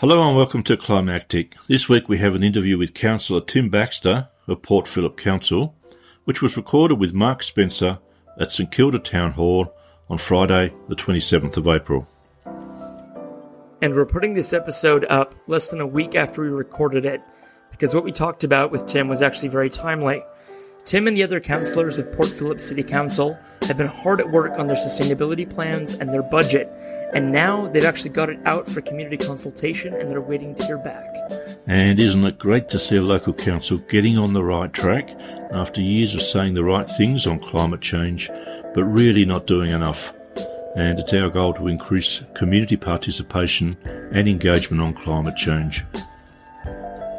Hello and welcome to Climactic. This week we have an interview with Councillor Tim Baxter of Port Phillip Council, which was recorded with Mark Spencer at St Kilda Town Hall on Friday, the 27th of April. And we're putting this episode up less than a week after we recorded it, because what we talked about with Tim was actually very timely. Tim and the other councillors of Port Phillip City Council have been hard at work on their sustainability plans and their budget, and now they've actually got it out for community consultation and they're waiting to hear back. And isn't it great to see a local council getting on the right track after years of saying the right things on climate change, but really not doing enough? And it's our goal to increase community participation and engagement on climate change.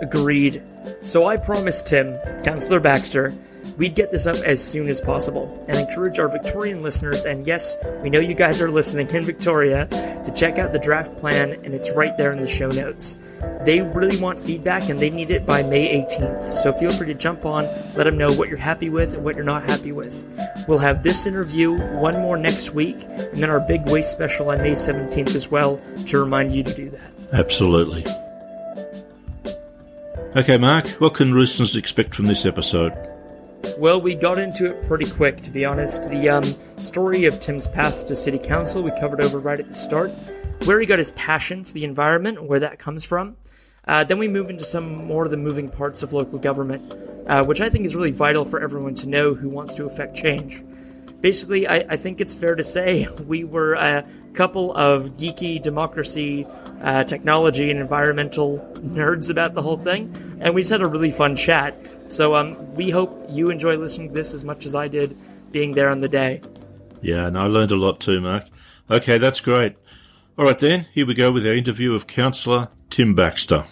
Agreed. So I promised Tim, Councillor Baxter, we'd get this up as soon as possible and encourage our Victorian listeners, and yes, we know you guys are listening in Victoria, to check out the draft plan, and it's right there in the show notes. They really want feedback and they need it by May 18th, so feel free to jump on, let them know what you're happy with and what you're not happy with. We'll have this interview, one more next week, and then our big waste special on May 17th as well to remind you to do that. Absolutely. Okay, Mark, what can listeners expect from this episode? Well, we got into it pretty quick, to be honest. The um, story of Tim's path to city council we covered over right at the start, where he got his passion for the environment, where that comes from. Uh, then we move into some more of the moving parts of local government, uh, which I think is really vital for everyone to know who wants to affect change. Basically, I, I think it's fair to say we were a couple of geeky democracy, uh, technology, and environmental nerds about the whole thing, and we just had a really fun chat. So um, we hope you enjoy listening to this as much as I did being there on the day. Yeah, and I learned a lot too, Mark. Okay, that's great. All right, then, here we go with our interview of Councillor Tim Baxter.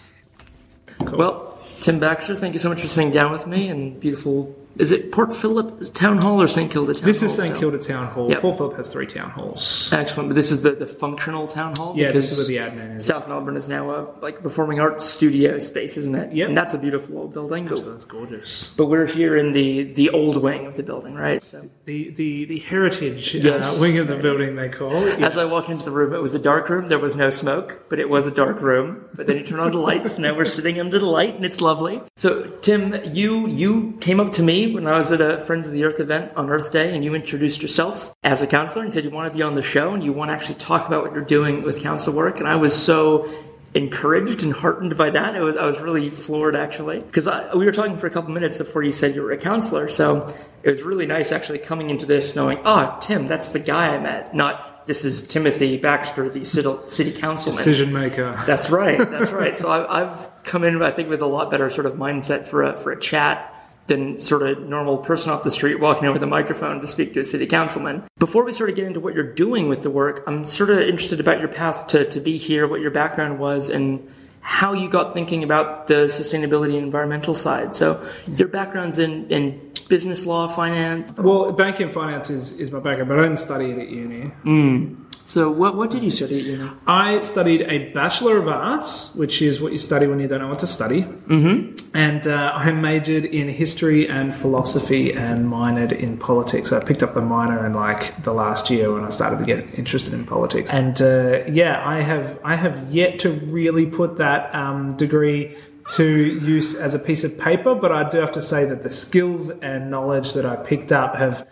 Well, Tim Baxter, thank you so much for sitting down with me and beautiful. Is it Port Phillip Town Hall or St Kilda Town Hall? This Hall? is St still? Kilda Town Hall. Yep. Port Phillip has three town halls. Excellent, but this is the, the functional town hall. Yeah, because this is where the admin is. South Melbourne is now a like performing arts studio space, isn't it? Yeah. and that's a beautiful old building. But, that's gorgeous. but we're here in the the old wing of the building, right? So The the the heritage Yes. uh, wing of the building they call it. as I walked into the room, it was a dark room. There was no smoke, but it was a dark room. But then you turn on the lights. And now we're sitting under the light, and it's lovely. So Tim, you you came up to me when I was at a Friends of the Earth event on Earth Day, and you introduced yourself as a counselor and said you want to be on the show and you want to actually talk about what you're doing with council work. And I was so encouraged and heartened by that. It was I was really floored actually because we were talking for a couple minutes before you said you were a counselor. So it was really nice actually coming into this knowing, oh, Tim, that's the guy I met, not this is Timothy Baxter, the city, city councilman. Decision maker. That's right. That's right. So I, I've come in, I think, with a lot better sort of mindset for a for a chat than sort of normal person off the street walking over the microphone to speak to a city councilman. Before we sort of get into what you're doing with the work, I'm sort of interested about your path to to be here, what your background was, and how you got thinking about the sustainability and environmental side. So your background's in in business law, finance. Well, banking and finance is, is my background, but I didn't study it at uni. Hmm. So what what did you study at uni? I studied a Bachelor of Arts, which is what you study when you don't know what to study. Mm-hmm. And uh, I majored in history and philosophy and minored in politics. I picked up the minor in like the last year when I started to get interested in politics. And uh, yeah, I have I have yet to really put that um, degree to use as a piece of paper, but I do have to say that the skills and knowledge that I picked up have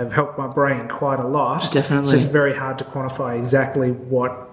have helped my brain quite a lot. Definitely. It's just very hard to quantify exactly what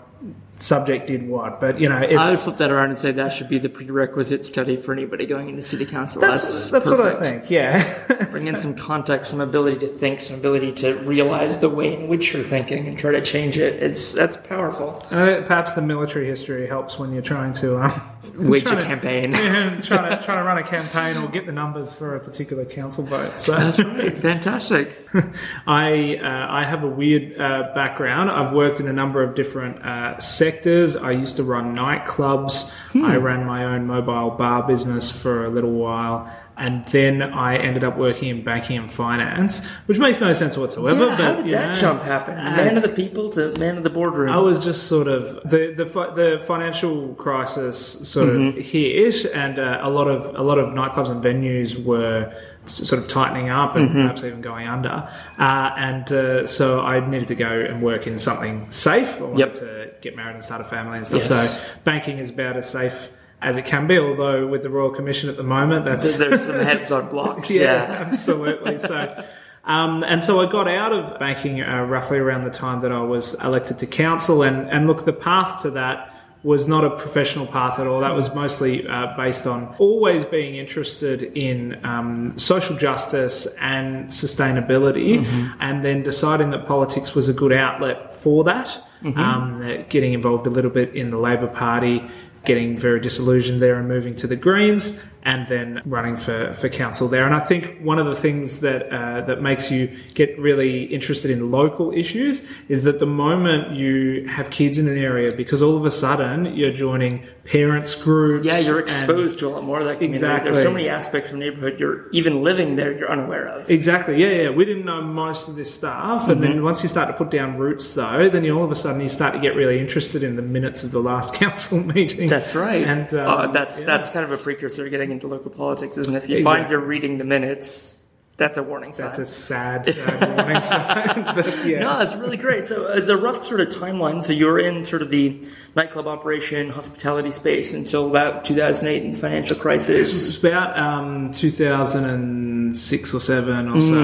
subject did what, but you know, I would flip that around and say that should be the prerequisite study for anybody going into city council. that's that's, what I think. Yeah, Bring in some context, some ability to think, some ability to realize the way in which you're thinking and try to change it. It's that's powerful. uh, perhaps the military history helps when you're trying to um, Wage a trying to- campaign. yeah, trying to trying to run a campaign or get the numbers for a particular council vote. So That's right. Fantastic. I uh, I have a weird uh, background. I've worked in a number of different uh, sectors. I used to run nightclubs. I ran my own mobile bar business for a little while. And then I ended up working in banking and finance, which makes no sense whatsoever. Yeah, how did that know, jump happen? Man of the people to man of the boardroom. I was just sort of the the the financial crisis sort of hit, and uh, a lot of a lot of nightclubs and venues were sort of tightening up and perhaps even going under. Uh, and uh, so I needed to go and work in something safe. I wanted Yep. to get married and start a family and stuff. Yes. So banking is about as safe as it can be. Although with the Royal Commission at the moment, that's There's some heads on blocks. yeah, yeah. absolutely. So, um, and so I got out of banking uh, roughly around the time that I was elected to council. And, and look, the path to that was not a professional path at all. That was mostly uh, based on always being interested in um, social justice and sustainability, and then deciding that politics was a good outlet for that. Um, uh, getting involved a little bit in the Labor Party, getting very disillusioned there and moving to the Greens, and then running for, for council there. And I think one of the things that uh, that makes you get really interested in local issues is that the moment you have kids in an area, because all of a sudden you're joining parents groups. Yeah, you're and- exposed to a lot more of that community. Exactly. There's so many aspects of the neighborhood you're even living there you're unaware of. Exactly. Yeah, yeah. We didn't know most of this stuff, and Mm-hmm. then once you start to put down roots, though, then you all of a sudden you start to get really interested in the minutes of the last council meeting. That's right. And um, uh, that's yeah. that's kind of a precursor to getting into local politics, isn't it? If you Exactly. find you're reading the minutes, that's a warning sign. that's a sad, sad warning sign. But yeah. No, it's really great. So, as a rough sort of timeline, so you're in sort of the nightclub operation, hospitality space until about 2008 and the financial crisis. About um, 2006 or seven or so.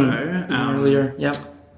Um, earlier, yeah.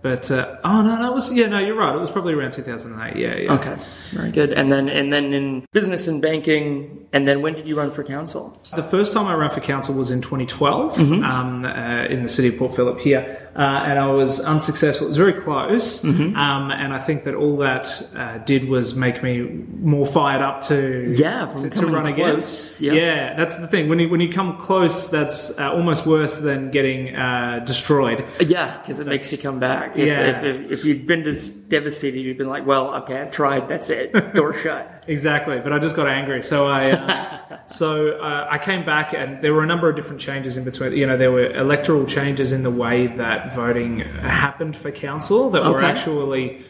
But uh, oh no, it was yeah, no, you're right. It was probably around 2008. Yeah, yeah. Okay, very good. And then, and then in business and banking, and then when did you run for council? The first time I ran for council was in 2012 Mm-hmm. um, uh, in the city of Port Phillip here, uh, and I was unsuccessful. It was very close, Mm-hmm. um, and I think that all that uh, did was make me more fired up to Yeah, to, to run close, again. yeah. Yeah, that's the thing. When you when you come close, that's uh, almost worse than getting uh, destroyed. Yeah, because it makes you come back. If, Yeah. if, if, if you'd been devastated, you'd been like, well, okay, I've tried. That's it. Door shut. Exactly, but I just got angry. So I, uh, so uh, I came back, and there were a number of different changes in between. You know, there were electoral changes in the way that voting happened for council that were actually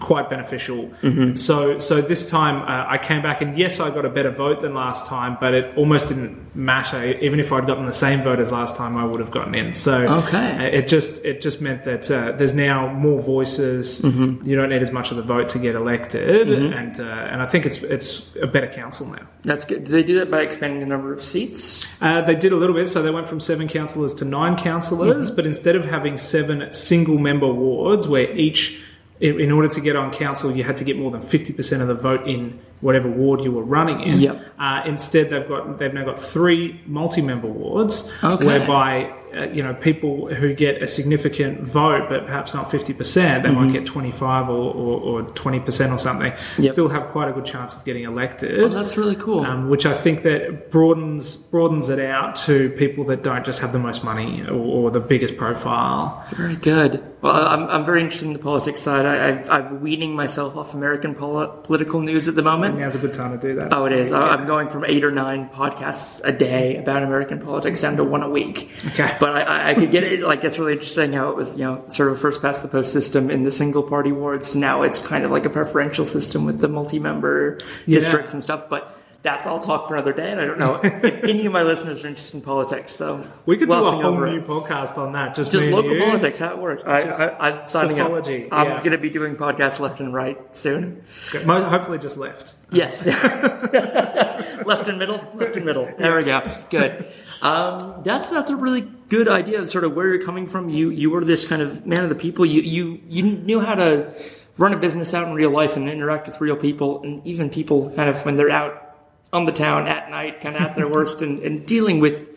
quite beneficial. Mm-hmm. So, so this time uh, I came back, and yes, I got a better vote than last time, but it almost didn't matter. Even if I'd gotten the same vote as last time, I would have gotten in. So, Okay. uh, it just it just meant that uh, there's now more voices. Mm-hmm. You don't need as much of the vote to get elected, and uh, and I think it's it's a better council now. That's good. Did they do that by expanding the number of seats? Uh, they did a little bit, so they went from seven councillors to nine councillors, but instead of having seven single member wards where each in order to get on council, you had to get more than fifty percent of the vote in whatever ward you were running in. Yep. Uh, instead, they've got they've now got three multi-member wards, Okay. whereby uh, you know people who get a significant vote, but perhaps not fifty percent, they might get twenty-five or twenty percent or something, Yep. still have quite a good chance of getting elected Oh, that's really cool. um, which I think that broadens broadens it out to people that don't just have the most money or, or the biggest profile. Very good. Well, I'm, I'm very interested in the politics side. I, I've, I'm weaning myself off American poli- political news at the moment. Now's a good time to do that. Oh, it is. I- I'm going from eight or nine podcasts a day about American politics down to one a week. Okay. But I- I, I could get it. Like, it's really interesting how it was, you know, sort of first past the post system in the single party wards. Now it's kind of like a preferential system with the multi member Yeah. districts and stuff. But that's all talk for another day. And I don't know if any of my listeners are interested in politics. So we could do a whole new it. podcast on that. Just, Just local you. politics, how it works. I, I, I'm signing up. I'm yeah. going to be doing podcasts left and right soon. Good. Hopefully, just left. Yes. left and middle, left and middle. There we go. Good. Um, that's that's a really good idea. Of sort of where you're coming from. You you were this kind of man of the people. You you you knew how to run a business out in real life and interact with real people, and even people kind of when they're out on the town at night, kind of at their worst, and, and dealing with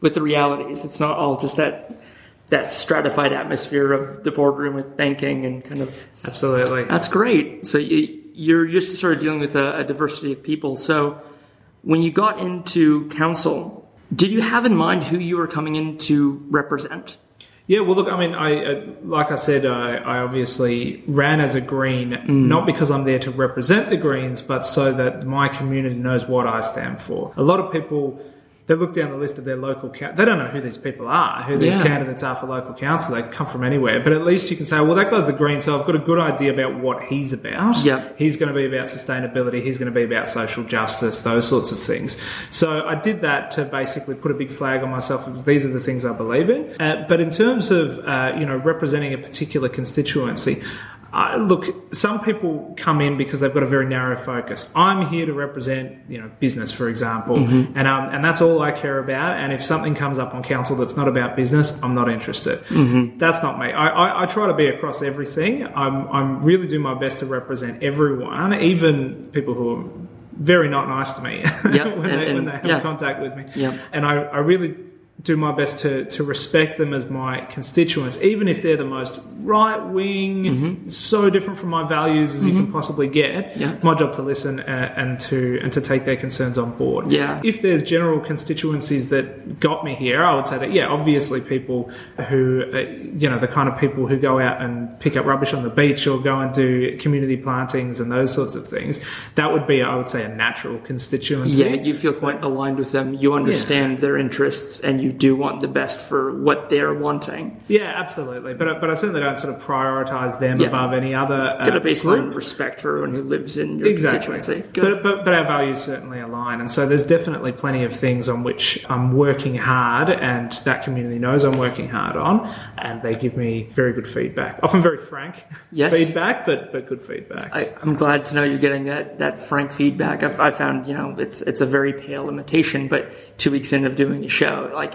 with the realities. It's not all just that that stratified atmosphere of the boardroom with banking and kind of Absolutely. that's great. So you, you're used to sort of dealing with a, a diversity of people. So when you got into council, did you have in mind who you were coming in to represent? Yeah, well, look, I mean, I uh, like I said, I, I obviously ran as a Green, Mm. not because I'm there to represent the Greens, but so that my community knows what I stand for. A lot of people they look down the list of their local. Ca- they don't know who these people are, who these Yeah. candidates are for local council. They come from anywhere, but at least you can say, well, that guy's the Green, so I've got a good idea about what he's about. Yep. He's going to be about sustainability. He's going to be about social justice, those sorts of things. So I did that to basically put a big flag on myself. These are the things I believe in. Uh, but in terms of uh, you know representing a particular constituency. Uh, look, some people come in because they've got a very narrow focus. I'm here to represent, you know, business, for example, and um, and that's all I care about. And if something comes up on council that's not about business, I'm not interested. That's not me. I, I, I try to be across everything. I'm I'm really do my best to represent everyone, even people who are very not nice to me Yep, when, and- they, when they have yeah. contact with me. Yep. And I, I really do my best to, to respect them as my constituents, even if they're the most right wing, so different from my values as you can possibly get. Mm-hmm. Yeah. My job to listen and, and to and to take their concerns on board. Yeah. If there's general constituencies that got me here, I would say that yeah, obviously people who uh, you know the kind of people who go out and pick up rubbish on the beach or go and do community plantings and those sorts of things, that would be I would say a natural constituency. Yeah, you feel quite aligned with them. You understand their interests, and you do want the best for what they're wanting. Yeah, absolutely. But I- but I certainly don't sort of prioritize them Yeah. above any other. Uh, Got a baseline group. respect for everyone who lives in your Exactly. constituency. Good. But, but but our values certainly align, and so there's definitely plenty of things on which I'm working hard, and that community knows I'm working hard on, and they give me very good feedback, often very frank Yes. feedback, but but good feedback. I, I'm glad to know you're getting that, that frank feedback. I've, I found, you know, it's it's a very pale imitation, but two weeks in of doing a show, like,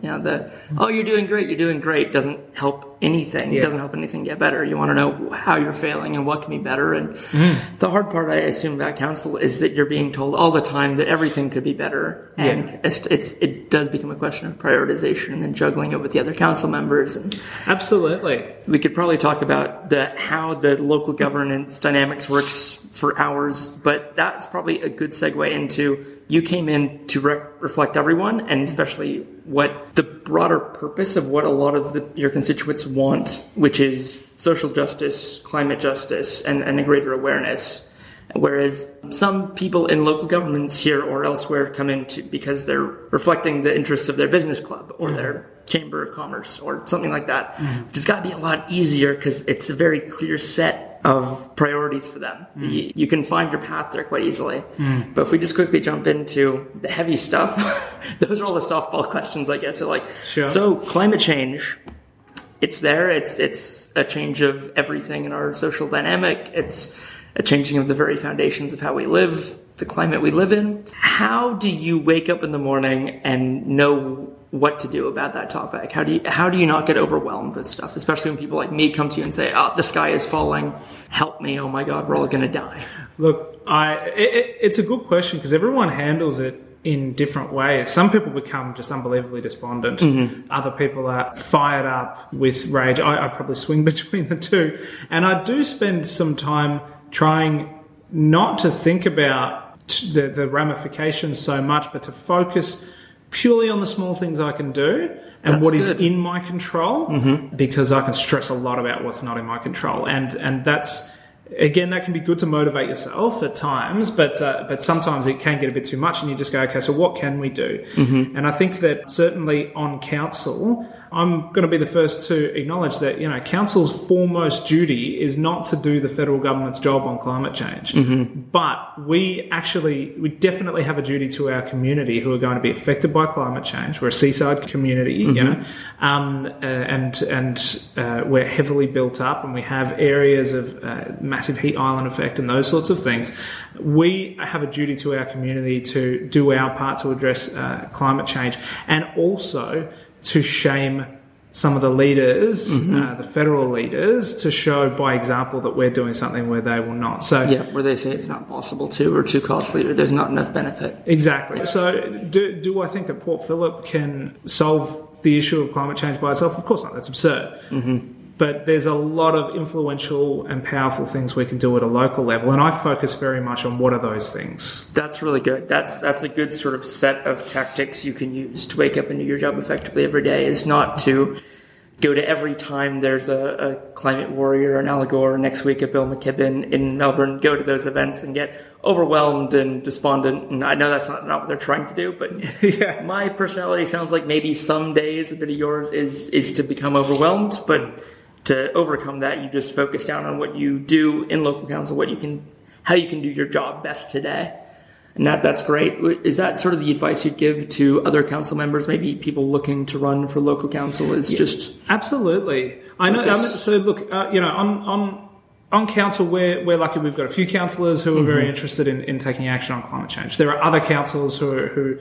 you know, the, oh, you're doing great, you're doing great doesn't help anything. Yeah. It doesn't help anything get better. You want to know how you're failing and what can be better. And Mm-hmm. the hard part, I assume, about council is that you're being told all the time that everything could be better. And Yeah. it's, it's, it does become a question of prioritization and then juggling it with the other council members. And Absolutely. we could probably talk about the how the local governance dynamics works for hours, but that's probably a good segue into you came in to re- reflect everyone, and especially what the broader purpose of what a lot of the, your constituents want, which is social justice, climate justice, and, and a greater awareness. Whereas some people in local governments here or elsewhere come in to, because they're reflecting the interests of their business club or their chamber of commerce or something like that, mm-hmm. which has got to be a lot easier because it's a very clear set of priorities for them. Mm. You, you can find your path there quite easily. Mm. But if we just quickly jump into the heavy stuff, those are all the softball questions, I guess. So like, Sure. so climate change, it's there. It's it's a change of everything in our social dynamic. It's a changing of the very foundations of how we live, the climate we live in. How do you wake up in the morning and know what to do about that topic? How do you how do you not get overwhelmed with stuff, especially when people like me come to you and say, "Oh, the sky is falling. Help me. Oh my god, we're all going to die." Look, I it, it, it's a good question because everyone handles it in different ways. Some people become just unbelievably despondent. Mm-hmm. Other people are fired up with rage. I, I probably swing between the two, and I do spend some time trying not to think about the, the ramifications so much, but to focus purely on the small things I can do and That's what is good. in my control because I can stress a lot about what's not in my control. And and that's again that can be good to motivate yourself at times but uh, but sometimes it can get a bit too much and you just go okay so what can we do? And I think that certainly on council I'm going to be the first to acknowledge that you know council's foremost duty is not to do the federal government's job on climate change but we actually we definitely have a duty to our community who are going to be affected by climate change. We're a seaside community, you know, um, uh, and and uh, we're heavily built up, and we have areas of uh, massive heat island effect and those sorts of things. We have a duty to our community to do our part to address uh, climate change, and also to shame some of the leaders, uh, the federal leaders, to show by example that we're doing something where they will not. So Yeah, where they say it's not possible to or too costly or there's not enough benefit. Exactly. So, do, do I think that Port Phillip can solve the issue of climate change by itself? Of course not. That's absurd. Mm-hmm. But there's a lot of influential and powerful things we can do at a local level, and I focus very much on what are those things. That's really good. That's that's a good sort of set of tactics you can use to wake up and do your job effectively every day. Is not to go to every time there's a, a climate warrior, an Al Gore, next week at Bill McKibben in Melbourne, go to those events and get overwhelmed and despondent. And I know that's not, not what they're trying to do, but Yeah. my personality sounds like maybe some days a bit of yours is, is to become overwhelmed, but to overcome that, you just focus down on what you do in local council, what you can, how you can do your job best today. And that, that's great. Is that sort of the advice you'd give to other council members, maybe people looking to run for local council is just, Absolutely. I know. So look, uh, you know, on on on council, we're we're lucky. We've got a few councillors who are very Mm-hmm. interested in, in taking action on climate change. There are other councils who are, who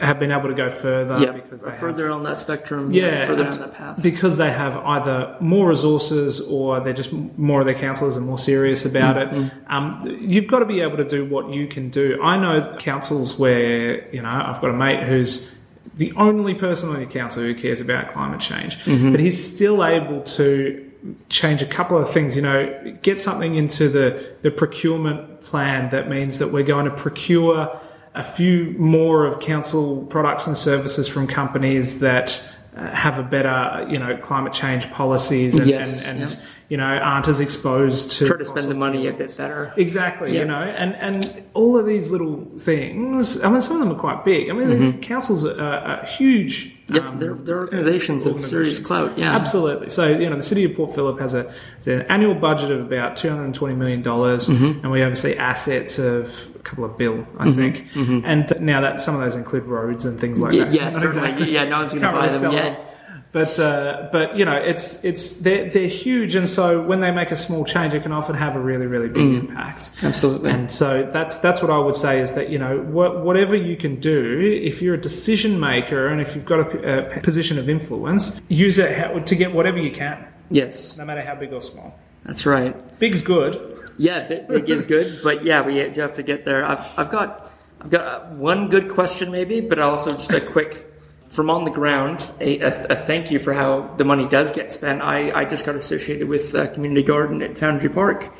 have been able to go further yeah, because they further have, on that spectrum, yeah, further ab- down that path. because they have either more resources or they're just more of their councillors are more serious about Mm-hmm. it. Um, you've got to be able to do what you can do. I know councils where you know I've got a mate who's the only person on the council who cares about climate change, Mm-hmm. but he's still able to change a couple of things. You know, get something into the the procurement plan that means that we're going to procure a few more of council products and services from companies that uh, have a better, you know, climate change policies and, Yes, and, and yeah. you know, aren't as exposed to Try to spend the money a bit better. Exactly, Yeah. you know, and and all of these little things. I mean, some of them are quite big. I mean, these councils are, are huge. Mm-hmm. Yep, um, they're, they're organizations of serious clout. Yeah, Absolutely. So, you know, the city of Port Phillip has a an annual budget of about two hundred and twenty million dollars, Mm-hmm. and we oversee assets of a couple of bill, I think. And now that some of those include roads and things like Yeah, that. yeah, exactly. Yeah, no one's going to buy them yet. But uh, but you know it's it's they're they're huge, and so when they make a small change, it can often have a really really big Mm. impact. Absolutely. And so that's that's what I would say is that you know wha- whatever you can do, if you're a decision maker and if you've got a position of influence, use it to get whatever you can, yes, no matter how big or small. that's right. Big's good. Yeah, big, big is good, but yeah, we do have to get there. I've, I've got, I've got one good question maybe, but also just a quick, from on the ground, a, a, a thank you for how the money does get spent. I, I just got associated with uh, community garden at Foundry Park,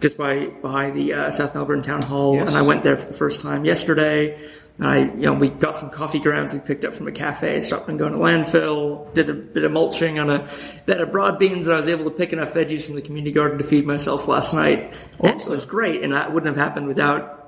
just by behind the uh, South Melbourne Town Hall, Yes. and I went there for the first time yesterday. And I, you know, we got some coffee grounds we picked up from a cafe, stopped and going to landfill, did a bit of mulching on a bed of broad beans, and I was able to pick enough veggies from the community garden to feed myself last night. And it was great, and that wouldn't have happened without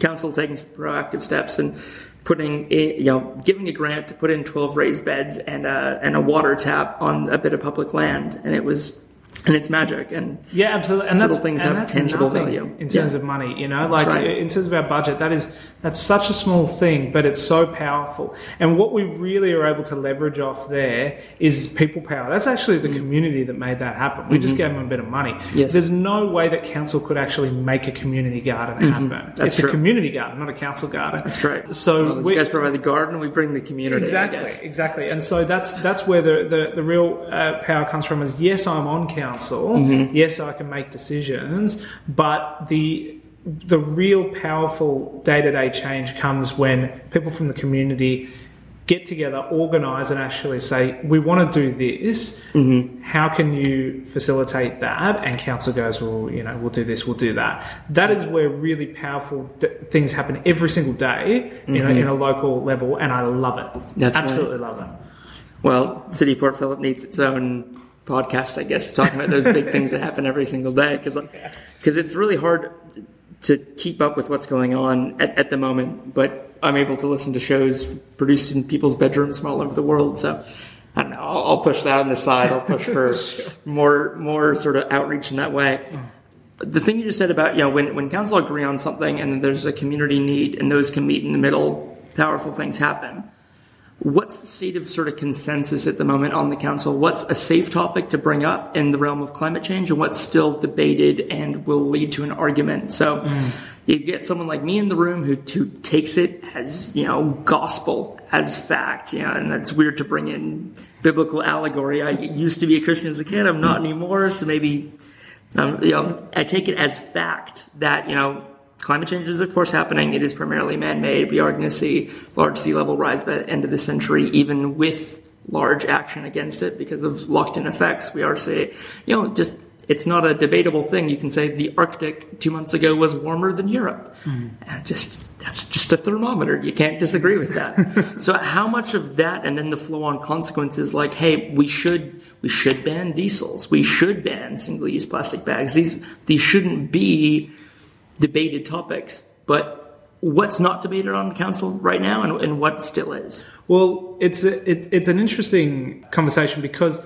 council taking some proactive steps and putting, in, you know, giving a grant to put in 12 raised beds and a, and a water tap on a bit of public land, and it was, and it's magic. And Yeah, absolutely. And Little that's, things and have tangible value. in terms Yeah. of money. You know, like right. in terms of our budget, that is that's such a small thing, but it's so powerful. And what we really are able to leverage off there is people power. That's actually the community that made that happen. We just gave them a bit of money. Mm-hmm. Yes. There's no way that council could actually make a community garden happen. Mm-hmm. That's it's true. a community garden, not a council garden. that's right. So Well, we- you guys provide the garden, we bring the community. Exactly, exactly. And so that's that's where the, the, the real uh, power comes from is yes, I'm on council, Mm-hmm. yes, I can make decisions, but the the real powerful day to day change comes when people from the community get together, organise, and actually say, we want to do this. Mm-hmm. How can you facilitate that? And council goes, well, you know, we'll do this, we'll do that. That is where really powerful d- things happen every single day in, a, in a local level, and I love it. Mm-hmm. That's right. absolutely love it. Well, City Port Phillip needs its own podcast, I guess, talking about those big things that happen every single day, because because it's really hard to keep up with what's going on at, at the moment. But I'm able to listen to shows produced in people's bedrooms from all over the world, so. I don't know. I'll, I'll push that on the side. I'll push for more, more sort of outreach in that way. But the thing you just said about you know when when council agree on something and there's a community need and those can meet in the middle, powerful things happen. What's the state of sort of consensus at the moment on the council? What's a safe topic to bring up in the realm of climate change and what's still debated and will lead to an argument? So you get someone like me in the room who, who takes it as, you know, gospel, as fact, you know, and it's weird to bring in biblical allegory. I used to be a Christian as a kid. I'm not anymore. So maybe, um, you know, I take it as fact that, you know, climate change is of course happening. It is primarily man-made. We are going to see large sea level rise by the end of the century, even with large action against it because of locked-in effects. We are seeing, you know, just it's not a debatable thing. You can say the Arctic two months ago was warmer than Europe. Mm-hmm. And just that's just a thermometer. You can't disagree with that. so how much of that and then the flow on consequences like, hey, we should we should ban diesels. We should ban single use plastic bags. These these shouldn't be debated topics. But what's not debated on the council right now and, and what still is? Well, it's a, it, it's an interesting conversation because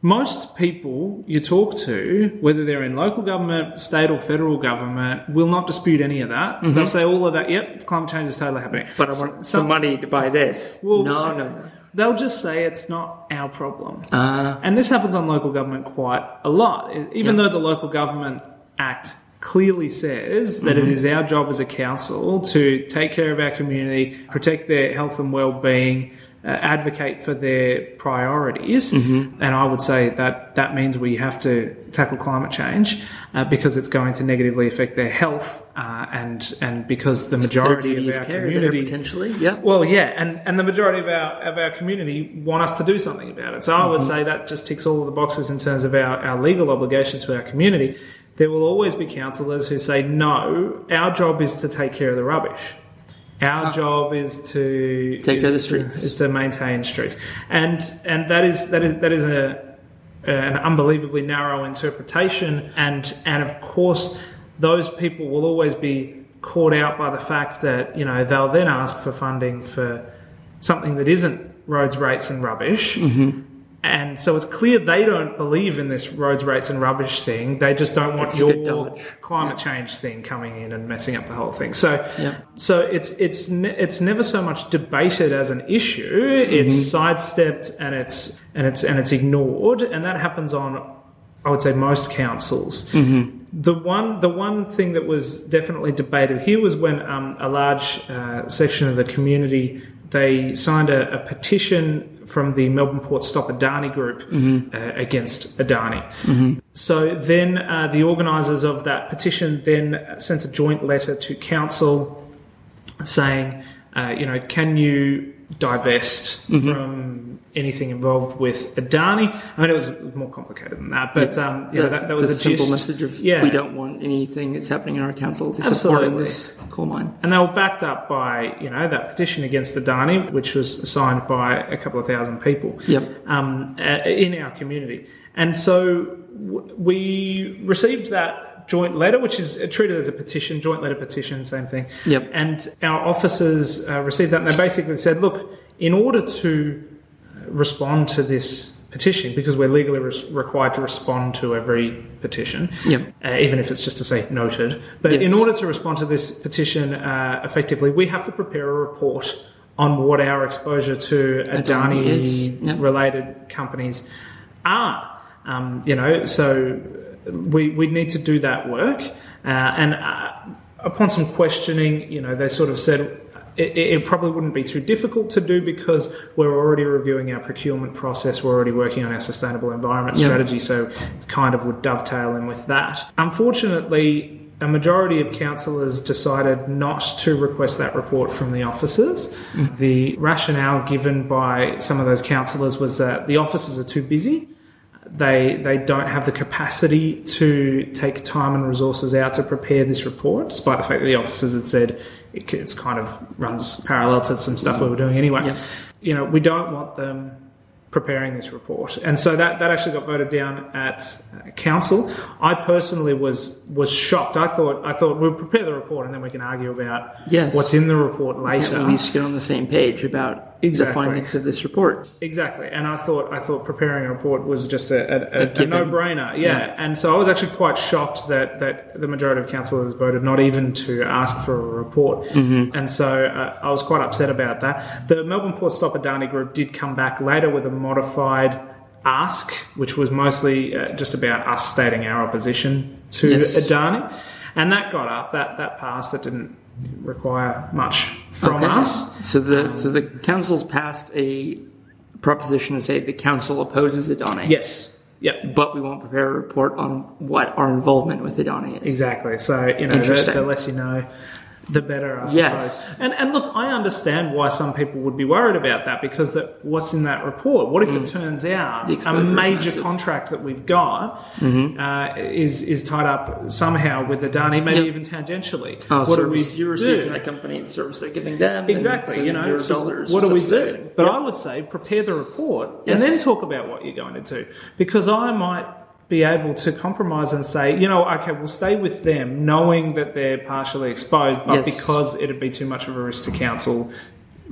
most people you talk to, whether they're in local government, state or federal government, will not dispute any of that. They'll say all of that. Yep, climate change is totally happening. But I want some money to buy this. Well- no, no, no. They'll just say it's not our problem. Uh, And this happens on local government quite a lot. Even Yeah. though the Local Government Act clearly says that Mm-hmm. it is our job as a council to take care of our community, protect their health and well-being, uh, advocate for their priorities, Mm-hmm. and I would say that that means we have to tackle climate change uh, because it's going to negatively affect their health, uh, and and because the their majority of our community potentially. Yeah. well, yeah, and, and the majority of our of our community want us to do something about it. So I would say that just ticks all of the boxes in terms of our, our legal obligations to our community. There will always be councillors who say, no, our job is to take care of the rubbish. Our job is to Take care of is the to- streets. is to maintain streets, and and that is that is that is a an unbelievably narrow interpretation, and and of course those people will always be caught out by the fact that you know they'll then ask for funding for something that isn't roads, rates, and rubbish. Mm-hmm. And so it's clear they don't believe in this roads, rates, and rubbish thing. They just don't want It's your climate change thing coming in and messing up the whole thing. So, Yeah. so it's it's it's never so much debated as an issue. It's sidestepped and it's and it's and it's ignored, and that happens on, I would say, most councils. The one the one thing that was definitely debated here was when um, a large uh, section of the community they signed a, a petition from the Melbourne Port Stop Adani group uh, against Adani. So then uh, the organisers of that petition then sent a joint letter to council saying, uh, you know, can you divest from anything involved with Adani? I mean, it was more complicated than that, but um, you know, That's that, that was the the simple gist. message of Yeah. we don't want anything that's happening in our council to support Absolutely. this coal mine. And they were backed up by, you know, that petition against Adani, which was signed by a couple of thousand people Yep. um, uh, in our community. And so we received that joint letter, which is treated as a petition, joint letter petition, same thing. Yep. And our officers uh, received that, and they basically said, look, in order to respond to this petition, because we're legally res- required to respond to every petition, Yep. uh, even if it's just to say noted. But Yes. in order to respond to this petition uh, effectively, we have to prepare a report on what our exposure to Adani Adani yep. related companies are. Um, you know, so we, we need to do that work. Uh, and uh, upon some questioning, you know, they sort of said it, it probably wouldn't be too difficult to do because we're already reviewing our procurement process. We're already working on our sustainable environment Yep. strategy, so it kind of would dovetail in with that. Unfortunately, a majority of councillors decided not to request that report from the officers. The rationale given by some of those councillors was that the officers are too busy they they don't have the capacity to take time and resources out to prepare this report, despite the fact that the officers had said it, it's kind of runs parallel to some stuff we were doing anyway. Yep. You know, we don't want them preparing this report, and so that that actually got voted down at uh, council. I personally was was shocked. I thought I thought we'll prepare the report and then we can argue about Yes. what's in the report later. At least get on the same page about Exactly. the findings of this report. Exactly, and I thought I thought preparing a report was just a, a, a, a, given. no-brainer. Yeah. Yeah. and so I was actually quite shocked that that the majority of councillors voted not even to ask for a report, Mm-hmm. and so uh, I was quite upset about that. The Melbourne Port Stop Adani group did come back later with a modified ask, which was mostly uh, just about us stating our opposition to Yes. Adani, and that got up. That that passed. that didn't require much from Okay. us. So the so the council's passed a proposition to say the council opposes Adani. Yes. Yep. But we won't prepare a report on what our involvement with Adani is. Exactly. So you know, the, the less you know, the better, I suppose. Yes. And and look, I understand why some people would be worried about that because that what's in that report? What if it turns out Mm. A major. Mm-hmm. contract that we've got uh, is is tied up somehow with the Adani, maybe Yep. even tangentially? Oh, what do we you receive do? from that company, the service they're giving them. and Exactly, so you know, so what do we do? But Yep. I would say prepare the report Yes. and then talk about what you're going to do. Because I might be able to compromise and say, you know, okay, we'll stay with them knowing that they're partially exposed, but Yes. because it'd be too much of a risk to council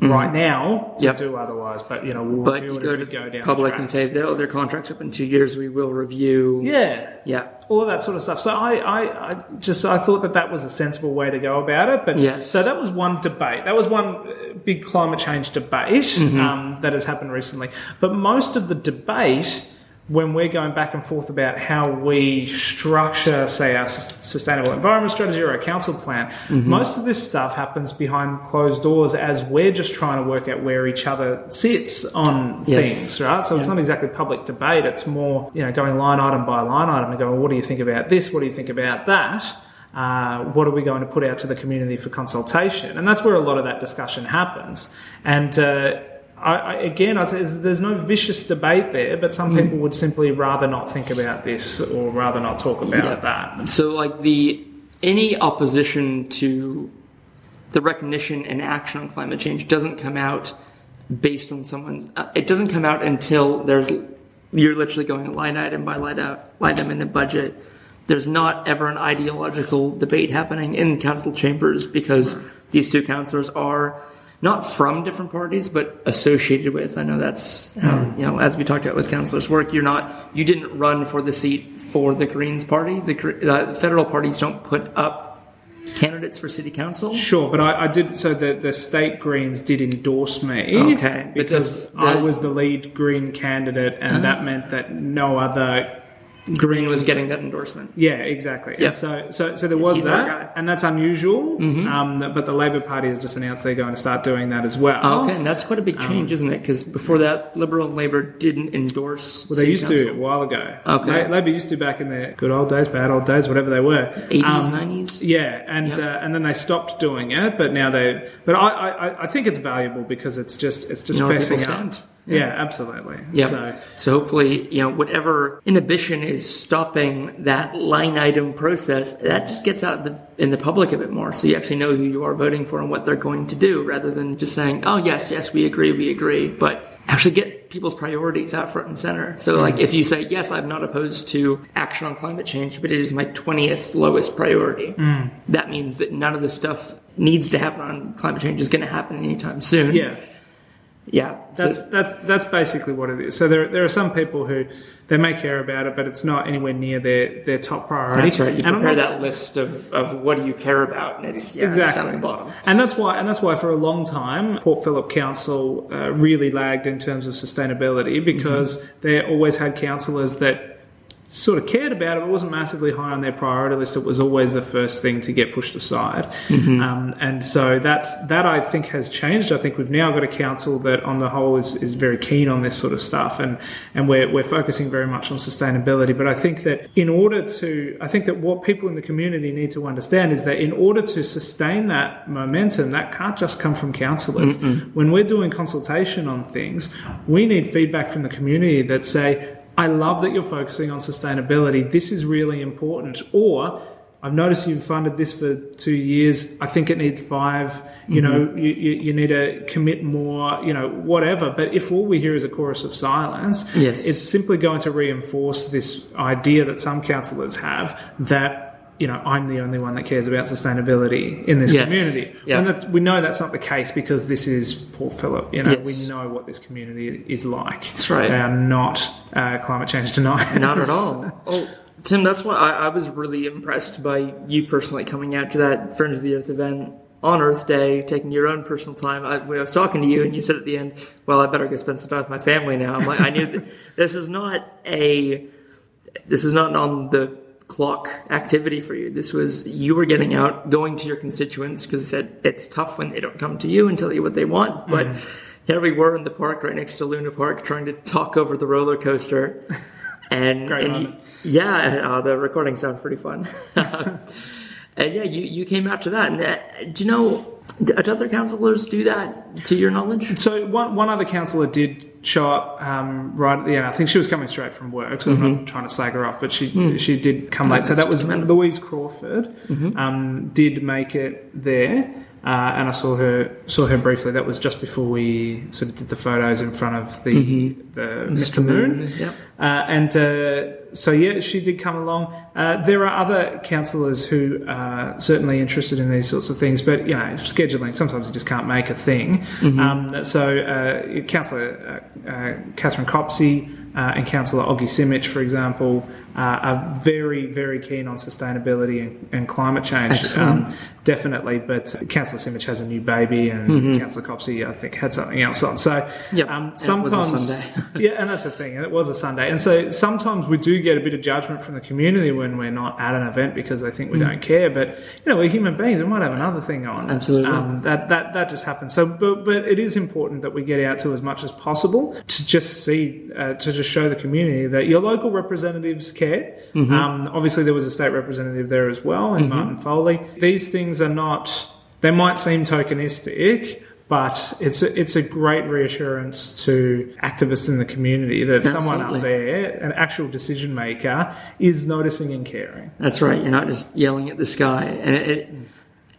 right now to Mm-hmm. Yep. do otherwise. But, you know, we'll But review it go as to we go down public the and say, oh, their contract's up in two years. We will review. Yeah. Yeah. all of that sort of stuff. So I, I, I just I thought that that was a sensible way to go about it. But Yes. so that was one debate. That was one uh, big climate change debate um, that has happened recently. But most of the debate. When we're going back and forth about how we structure, say, our sustainable environment strategy or our council plan, most of this stuff happens behind closed doors as we're just trying to work out where each other sits on Yes. things, right? So it's not exactly public debate. It's more, you know, going line item by line item and going, what do you think about this? What do you think about that? Uh, what are we going to put out to the community for consultation? And that's where a lot of that discussion happens. And uh, I, I, again, I say there's no vicious debate there, but some people would simply rather not think about this or rather not talk about Yeah. that. So, like the any opposition to the recognition and action on climate change doesn't come out based on someone's. Uh, it doesn't come out until there's you're literally going line item by line out line item in the budget. There's not ever an ideological debate happening in council chambers because these two councillors are not from different parties but associated with. I know that's how, you know as we talked about with councillors' work. You're not you didn't run for the seat for the Greens party. The uh, federal parties don't put up candidates for city council. Sure, but I, I did. So the, the state Greens did endorse me. Okay, because because I was the lead Green candidate, and that meant that no other. Green was getting that endorsement. Yeah, exactly. Yeah. And so, so, so there was He's that. Mm-hmm. and that's unusual. Um, but the Labor Party has just announced they're going to start doing that as well. Okay, and that's quite a big change, isn't it? Because before that, Liberal and Labor didn't endorse. Well, they used to a while ago. Okay. La- Labor used to back in their good old days, bad old days, whatever they were. 80s, Um, 90s? Yeah, and Yep. uh, and then they stopped doing it, but now they. But I, I, I think it's valuable because it's just it's just You know where fessing up. stand. Yeah, absolutely. Yeah. So So, hopefully, you know, whatever inhibition is stopping that line item process, that just gets out in the, in the public a bit more. So you actually know who you are voting for and what they're going to do, rather than just saying, "Oh, yes, yes, we agree, we agree," but actually get people's priorities out front and center. So, like, if you say, "Yes, I'm not opposed to action on climate change, but it is my twentieth lowest priority," hmm. that means that none of the stuff needs to happen on climate change is going to happen anytime soon. yeah, yeah. So- that's that's that's basically what it is. So there there are some people who they may care about it, but it's not anywhere near their their top priority. That's right. You And prepare that list of, of what do you care about, and it's yeah, it's down exactly at the bottom. and that's why and that's why for a long time Port Phillip Council uh, really lagged in terms of sustainability because Mm-hmm. they always had councillors that sort of cared about it, but wasn't massively high on their priority list. It was always the first thing to get pushed aside, Mm-hmm. um, and so that's that. I think has changed. I think we've now got a council that, on the whole, is, is very keen on this sort of stuff, and and we're we're focusing very much on sustainability. But I think that in order to, I think that what people in the community need to understand is that in order to sustain that momentum, that can't just come from councillors. When we're doing consultation on things, we need feedback from the community that say. I love that you're focusing on sustainability. This is really important. Or I've noticed you've funded this for two years. I think it needs five. You know, mm-hmm. you, you, you need to commit more, you know, whatever. But if all we hear is a chorus of silence, Yes. it's simply going to reinforce this idea that some councillors have that, you know, I'm the only one that cares about sustainability in this Yes. community. That, we know that's not the case because this is Port Phillip. You know, Yes. we know what this community is like. That's right. They are not uh, climate change deniers. Not at all. Oh, Tim, that's why I, I was really impressed by you personally coming out to that Friends of the Earth event on Earth Day, taking your own personal time. I, when I was talking to you, and you said at the end, "Well, I better go spend some time with my family now." I'm like, I knew that this is not a, this is not on the clock activity for you. This was you were getting out, going to your constituents because you said it's tough when they don't come to you and tell you what they want, but. Here we were in the park right next to Luna Park trying to talk over the roller coaster. And, and yeah, uh, the recording sounds pretty fun. And yeah, you, you came out to that. And uh, do you know, do other councillors do that to your knowledge? So one one other councillor did show up um, right at the end. I think she was coming straight from work, so I'm not trying to slag her off, but she she did come late. So that was Louise Crawford. Um, did make it there. Uh, and I saw her saw her briefly. That was just before we sort of did the photos in front of the the Mr. Moon. Yep. Uh, and uh, so, yeah, she did come along. Uh, there are other councillors who are certainly interested in these sorts of things, but you know, scheduling sometimes you just can't make a thing. Um, so, uh, Councillor uh, uh, Katherine Copsey uh, and Councillor Ogy Simic, for example, uh, are very, very keen on sustainability and, and climate change. Um, definitely, but Councillor Simic has a new baby, and Councillor Copsey, I think, had something else on. So, Yep. um, And it was a sometimes Sunday. yeah, and that's the thing. and It was a Sunday, and so sometimes we do get a bit of judgment from the community when we're not at an event because they think we don't care. But you know, we're human beings. We might have another thing on. Absolutely. um, that that that just happens. So, but but it is important that we get out to as much as possible to just see uh, to just show the community that your local representatives care. Um, obviously, there was a state representative there as well, and Martin Foley. These things are not. They might seem tokenistic, but it's a, it's a great reassurance to activists in the community that someone up there, an actual decision maker, is noticing and caring. That's right. You're not just yelling at the sky, and it, it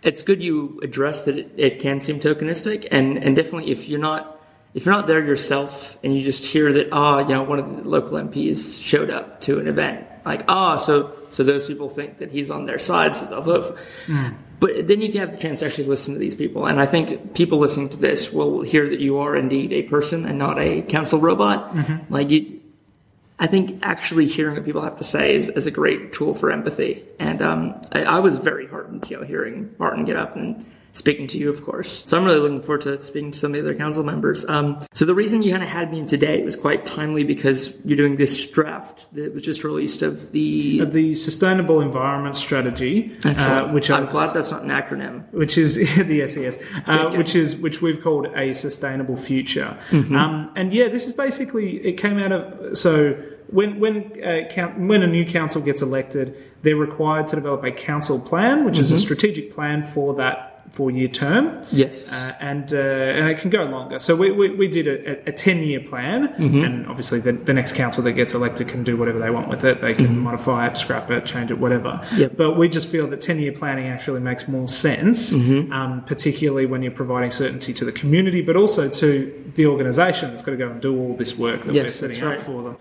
it's good you address that it, it can seem tokenistic, and and definitely if you're not if you're not there yourself and you just hear that ah you know one of the local MPs showed up to an event like ah so so those people think that he's on their side so they'll vote. For. But then if you have the chance to actually listen to these people, and I think people listening to this will hear that you are indeed a person and not a council robot. Like you, I think actually hearing what people have to say is, is a great tool for empathy. And um, I, I was very heartened, you know, hearing Martin get up and speaking to you, of course. So I'm really looking forward to speaking to some of the other council members. Um, so the reason you kind of had me in today was quite timely because you're doing this draft that was just released of the. The Sustainable Environment Strategy, uh, which I'm I've- glad that's not an acronym. which is the SES, uh, which is which we've called a sustainable future. Mm-hmm. Um, and yeah, this is basically it came out of so when when uh, count, when a new council gets elected, they're required to develop a council plan, which Mm-hmm. is a strategic plan for that four year term. Yes. Uh, and uh, and it can go longer. So we, we, we did a, a ten year plan, Mm-hmm. and obviously the, the next council that gets elected can do whatever they want with it. They can modify it, scrap it, change it, whatever. Mm-hmm. Yep. But we just feel that ten year planning actually makes more sense, Mm-hmm. um, particularly when you're providing certainty to the community, but also to the organisation that's got to go and do all this work that we're setting that's up right. for them.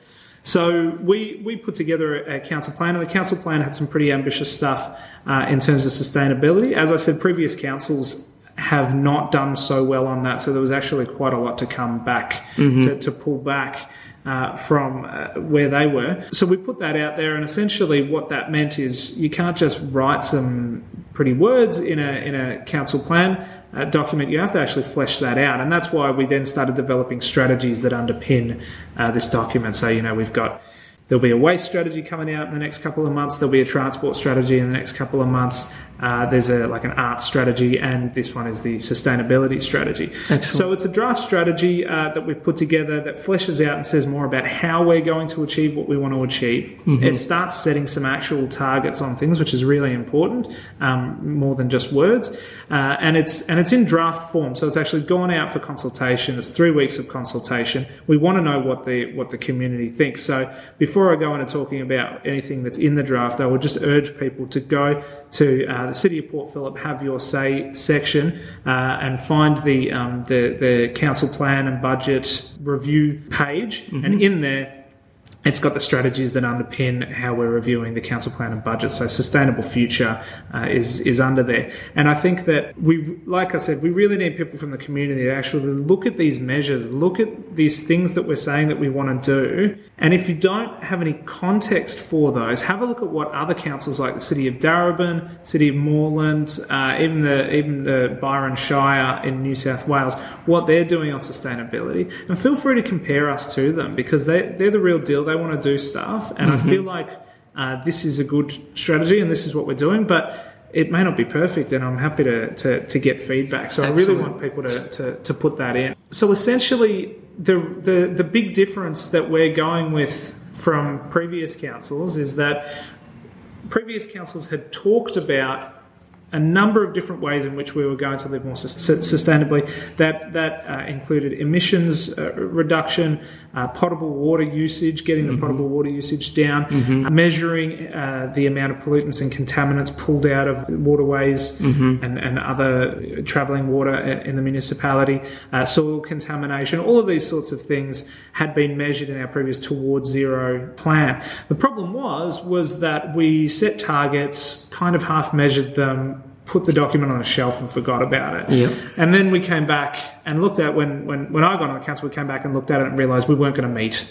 So we, we put together a, council plan, and the council plan had some pretty ambitious stuff uh, in terms of sustainability. As I said, previous councils have not done so well on that, so there was actually quite a lot to come back to, to pull back. Uh, from uh, where they were. So we put that out there, and essentially what that meant is you can't just write some pretty words in a, in a council plan uh, document. You have to actually flesh that out, and that's why we then started developing strategies that underpin uh, this document. So, you know, we've got there'll be a waste strategy coming out in the next couple of months. There'll be a transport strategy in the next couple of months. Uh, there's a like an art strategy, and this one is the sustainability strategy. Excellent. So it's a draft strategy uh, that we've put together that fleshes out and says more about how we're going to achieve what we want to achieve. It starts setting some actual targets on things, which is really important, um, more than just words. Uh, and it's and it's in draft form, so it's actually gone out for consultation. It's three weeks of consultation. We want to know what the what the community thinks. So before I go into talking about anything that's in the draft, I would just urge people to go to uh, the City of Port Phillip Have Your Say section uh, and find the, um, the the council plan and budget review page, and in there it's got the strategies that underpin how we're reviewing the council plan and budget. So sustainable future uh, is is under there, and I think that we, like I said, we really need people from the community to actually look at these measures, look at these things that we're saying that we want to do, and if you don't have any context for those, have a look at what other councils like the City of Darebin, City of Moreland, uh, even the even the Byron Shire in New South Wales, what they're doing on sustainability, and feel free to compare us to them because they they're the real deal. They want to do stuff, and I feel like uh, this is a good strategy, and this is what we're doing, but. It may not be perfect, and I'm happy to, to, to get feedback. So I really want people to, to, to put that in. So essentially, the, the the big difference that we're going with from previous councils is that previous councils had talked about a number of different ways in which we were going to live more sustainably. That that uh, included emissions uh, reduction, uh, potable water usage, getting the potable water usage down, uh, measuring uh, the amount of pollutants and contaminants pulled out of waterways and, and other travelling water in the municipality, uh, soil contamination, all of these sorts of things had been measured in our previous towards zero plan. The problem was was that we set targets, kind of half measured them, put the document on a shelf and forgot about it. Yeah. And then we came back and looked at when when when I got on the council, we came back and looked at it and realised we weren't going to meet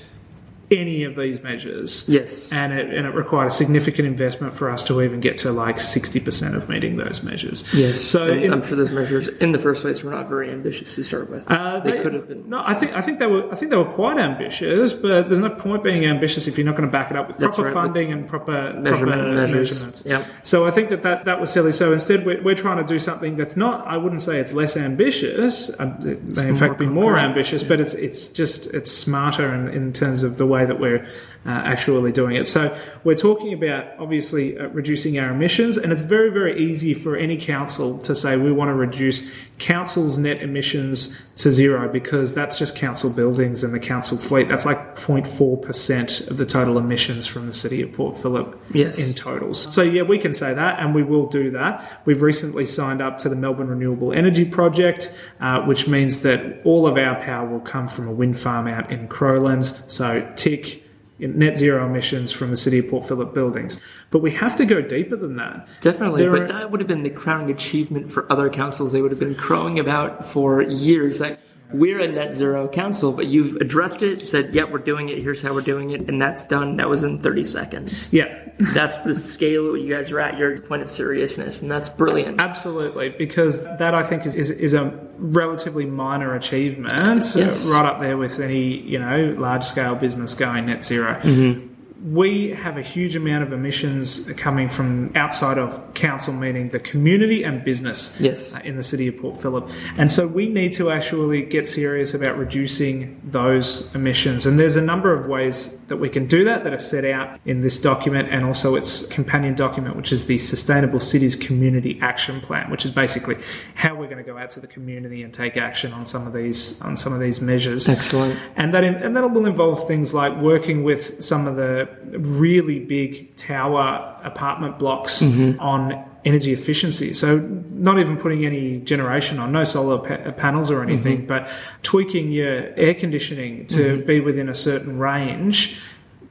any of these measures. Yes. And it, and it required a significant investment for us to even get to like 60% of meeting those measures. Yes. So And in- I'm sure those measures in the first place were not very ambitious to start with. uh, they, could have been. No, I think I think they were I think they were quite ambitious, but there's no point being ambitious if you're not going to back it up with That's proper right, with funding and proper measurement proper measures. measurements. Yep. So I think that, that that was silly. So instead, we're, we're trying to do something that's not. I wouldn't say it's less ambitious. It may in fact be more ambitious, but it's it's just it's smarter in, in terms of the way that we're uh, actually doing it. So we're talking about obviously uh, reducing our emissions, and it's very very easy for any council to say we want to reduce council's net emissions to zero because that's just council buildings and the council fleet. That's like 0.4 percent of the total emissions from the city of Port Phillip Yes. in totals. So yeah, we can say that, and we will do that. We've recently signed up to the Melbourne Renewable Energy Project, uh, which means that all of our power will come from a wind farm out in Crowlands. So tick. Net zero emissions from the city of Port Phillip buildings. But we have to go deeper than that. Definitely, There but are- that would have been the crowning achievement for other councils. They would have been crowing about for years. Like, we're a net zero council, but you've addressed it, said, "Yeah, we're doing it. Here's how we're doing it," and that's done. That was in 30 seconds. Yeah, That's the scale you guys are at. Your point of seriousness, and that's brilliant. Absolutely, because that I think is, is, is a relatively minor achievement, Yes. right up there with any you know large scale business going net 0 Mm-hmm. We have a huge amount of emissions coming from outside of council, meaning the community and business Yes. uh, in the city of Port Phillip. And so we need to actually get serious about reducing those emissions. And there's a number of ways that we can do that that are set out in this document and also its companion document, which is the Sustainable Cities Community Action Plan, which is basically how we're going to go out to the community and take action on some of these on some of these measures. Excellent. And that and that will involve things like working with some of the really big tower apartment blocks on energy efficiency. So not even putting any generation on, no solar pa- panels or anything, but tweaking your air conditioning to be within a certain range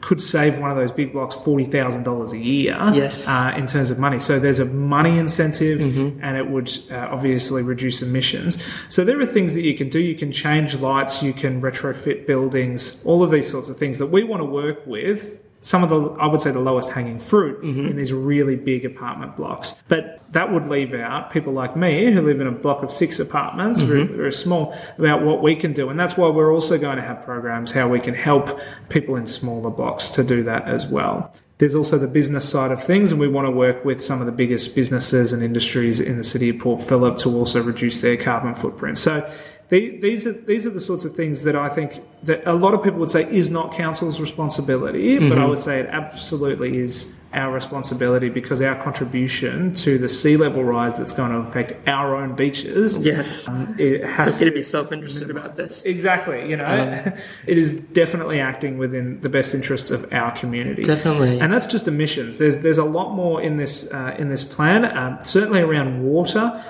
could save one of those big blocks forty thousand dollars a year. Yes. Uh, in terms of money, so there's a money incentive, and it would uh, obviously reduce emissions. So there are things that you can do. You can change lights, you can retrofit buildings, all of these sorts of things that we want to work with. Some of the, I would say, the lowest hanging fruit in mm-hmm. these really big apartment blocks. But that would leave out people like me who live in a block of six apartments, mm-hmm. very, very small, about what we can do. And that's why we're also going to have programs how we can help people in smaller blocks to do that as well. There's also the business side of things, and we want to work with some of the biggest businesses and industries in the city of Port Phillip to also reduce their carbon footprint. So the- these are these are the sorts of things that I think that a lot of people would say is not council's responsibility, but I would say it absolutely is our responsibility because our contribution to the sea level rise that's going to affect our own beaches. Yes. um, it has I'm to to be self-interested about this. Exactly, you know, Um, it is definitely acting within the best interests of our community. Definitely. and that's just emissions. There's there's a lot more in this uh, in this plan. Um, certainly around water,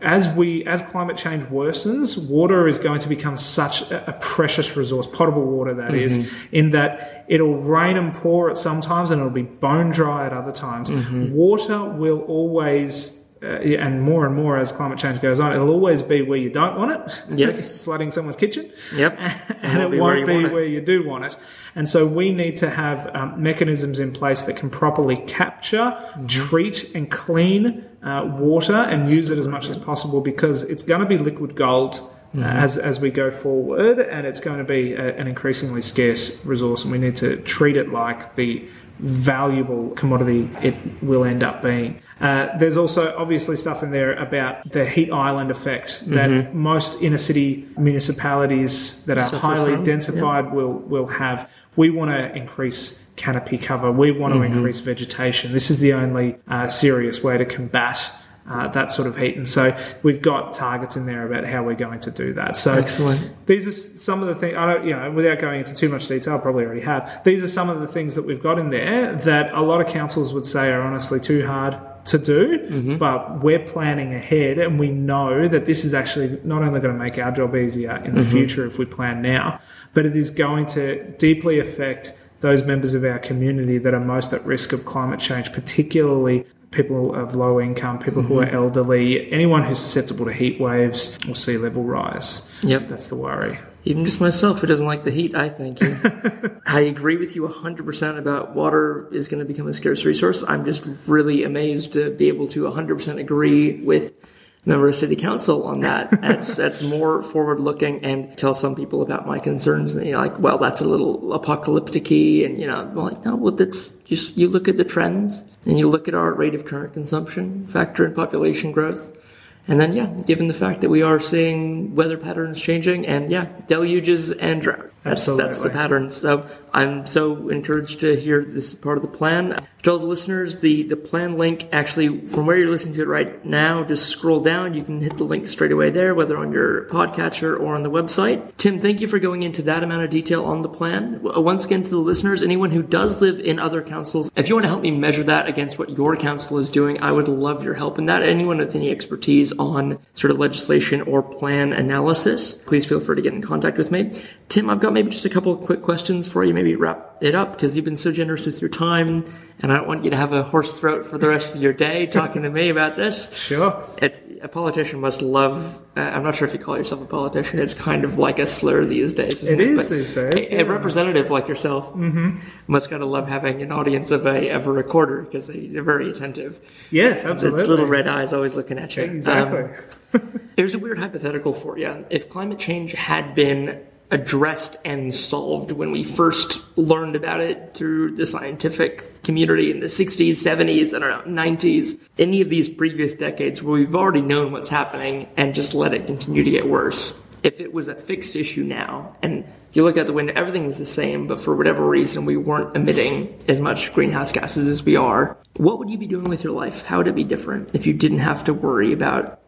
as we as climate change worsens, water is going to become such a, precious resource. Potable water, that is, in that it'll rain and pour at some times, and it'll be bone dry at other times. Water will always. Uh, and more and more as climate change goes on, it'll always be where you don't want it. Yes. flooding someone's kitchen Yep. and won't it be where won't you be where you do want it. And so we need to have um, mechanisms in place that can properly capture, Mm-hmm. treat, and clean uh, water and use it as much as possible because it's going to be liquid gold. uh, Mm-hmm. as, as we go forward, and it's going to be a, an increasingly scarce resource, and we need to treat it like the valuable commodity it will end up being. Uh, there's also obviously stuff in there about the heat island effect that most inner city municipalities that are Mm-hmm. Suffer highly from, densified will will have. We want to increase canopy cover. We want Mm-hmm. to increase vegetation. This is the only uh, serious way to combat uh, that sort of heat. And so we've got targets in there about how we're going to do that. So Excellent. these are some of the things. I don't, you know, without going into too much detail, probably already have. These are some of the things that we've got in there that a lot of councils would say are honestly too hard to do, but we're planning ahead and we know that this is actually not only going to make our job easier in the future if we plan now, but it is going to deeply affect those members of our community that are most at risk of climate change, particularly people of low income, people who are mm-hmm. elderly, anyone who's susceptible to heat waves or sea level rise. Yep. That's the worry. Even just myself who doesn't like the heat, I think. I agree with you 100% about water is going to become a scarce resource. I'm just really amazed to be able to 100% agree with member of city council on that. That's that's more forward looking and tell some people about my concerns. And you're like, well, that's a little apocalyptic and you know, I'm like, no, well, that's just, you look at the trends and you look at our rate of current consumption, factor in population growth. And then, yeah, given the fact that we are seeing weather patterns changing and, yeah, deluges and drought. That's, that's the pattern. So I'm so encouraged to hear this part of the plan. To all the listeners, the, the plan link actually, from where you're listening to it right now, just scroll down. You can hit the link straight away there, whether on your podcatcher or on the website. Tim, thank you for going into that amount of detail on the plan. Uh, once again, to the listeners, anyone who does live in other councils, if you want to help me measure that against what your council is doing, I would love your help in that. Anyone with any expertise on sort of legislation or plan analysis, please feel free to get in contact with me. Tim, I've got maybe just a couple of quick questions for you, maybe wrap it up because you've been so generous with your time and I don't want you to have a hoarse throat for the rest of your day talking to me about this. Sure. It, a politician must love. Uh, I'm not sure if you call yourself a politician. It's kind of like a slur these days. isn't It is But these days, A, a representative like yourself must gotta love having an audience of a of a recorder because they, they're very attentive. Yes, absolutely. It's little red eyes always looking at you. Exactly. Um, Here's a weird hypothetical for you. If climate change had been addressed and solved when we first learned about it through the scientific community in the 60s, 70s, and around 90s, any of these previous decades where we've already known what's happening and just let it continue to get worse. If it was a fixed issue now, and you look out the window, everything was the same, but for whatever reason we weren't emitting as much greenhouse gases as we are, what would you be doing with your life? How would it be different if you didn't have to worry about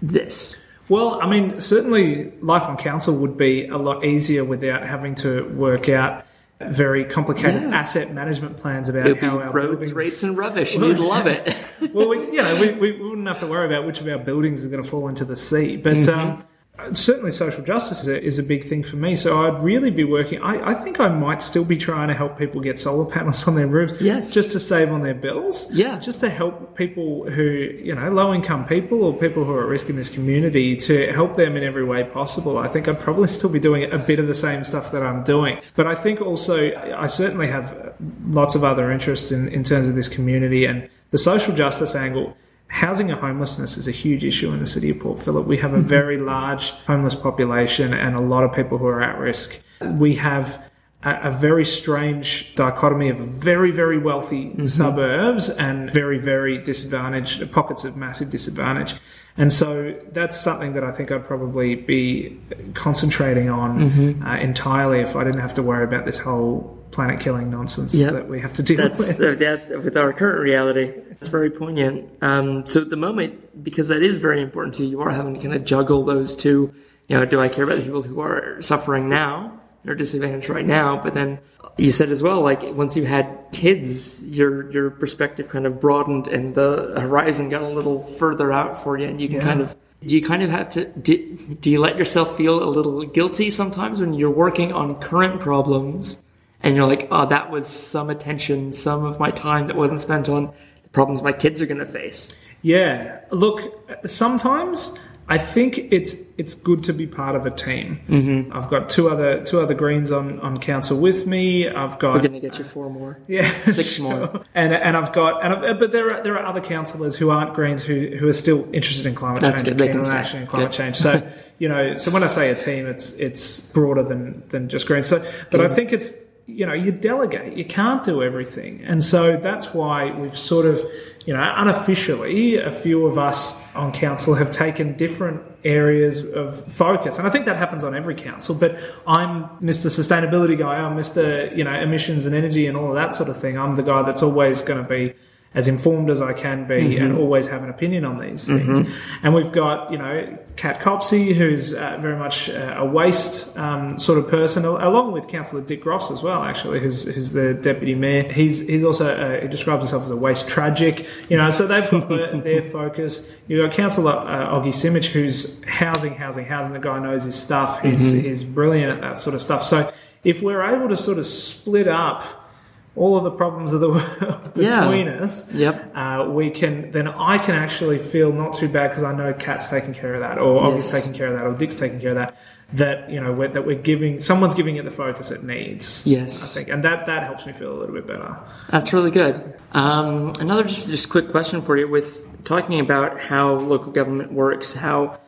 this? Well, I mean, certainly life on council would be a lot easier without having to work out very complicated Yeah. asset management plans about It would be how our roads, buildings. rates, and rubbish, you'd love it. well, we, you know, we, we wouldn't have to worry about which of our buildings is going to fall into the sea. But Mm-hmm. um, certainly, social justice is a, is a big thing for me. So I'd really be working. I, I think I might still be trying to help people get solar panels on their roofs, Yes. just to save on their bills. Yeah. just to help people who, you know, low income people or people who are at risk in this community to help them in every way possible. I think I'd probably still be doing a bit of the same stuff that I'm doing. But I think also, I certainly have lots of other interests in, in terms of this community and the social justice angle. Housing and homelessness is a huge issue in the city of Port Phillip. We have a mm-hmm. very large homeless population and a lot of people who are at risk. We have a, a very strange dichotomy of very, very wealthy suburbs and very, very disadvantaged pockets of massive disadvantage. And so that's something that I think I'd probably be concentrating on uh, entirely if I didn't have to worry about this whole planet killing nonsense Yep. that we have to deal That's with. uh, that, with our current reality. It's very poignant. Um, so at the moment, because that is very important to you, you are having to kind of juggle those two. You know, do I care about the people who are suffering now disadvantaged right now? But then you said as well, like once you had kids, your your perspective kind of broadened and the horizon got a little further out for you, and you can Yeah. kind of. Do you kind of have to? Do, do you let yourself feel a little guilty sometimes when you're working on current problems and you're like, oh, that was some attention, some of my time that wasn't spent on the problems my kids are going to face. Yeah. Look, sometimes I think it's it's good to be part of a team. Mm-hmm. I've got two other two other greens on, on council with me. I've got We're going to get you four more. yeah, Six sure. more. And and I've got and I've, but there are there are other councillors who aren't Greens who who are still interested in climate That's change good. and They action in climate Good. change. So you know, so when I say a team, it's it's broader than than just Greens. So, but I think it's you know you delegate. You can't do everything, and so that's why we've sort of you know unofficially a few of us on council have taken different areas of focus and i think that happens on every council but i'm mr sustainability guy i'm mr you know emissions and energy and all of that sort of thing i'm the guy that's always going to be as informed as I can be and always have an opinion on these things. And we've got, you know, Kat Copsey, who's uh, very much uh, a waste um, sort of person, along with Councillor Dick Gross as well, actually, who's, who's the deputy mayor. He's he's also uh, he describes himself as a waste tragic, you know. So they've got their, their focus. You've got Councillor uh, Ogy Simic, who's housing, housing, housing. The guy knows his stuff. He's he's brilliant at that sort of stuff. So if we're able to sort of split up all of the problems of the world Yeah. between us, Yep. uh, we can then I can actually feel not too bad because I know Kat's taking care of that, or Ogy's Yes. taking care of that, or Dick's taking care of that. That you know we're, that we're giving someone's giving it the focus it needs. Yes. I think, and that that helps me feel a little bit better. That's really good. Um, another just just quick question for you with talking about how local government works, how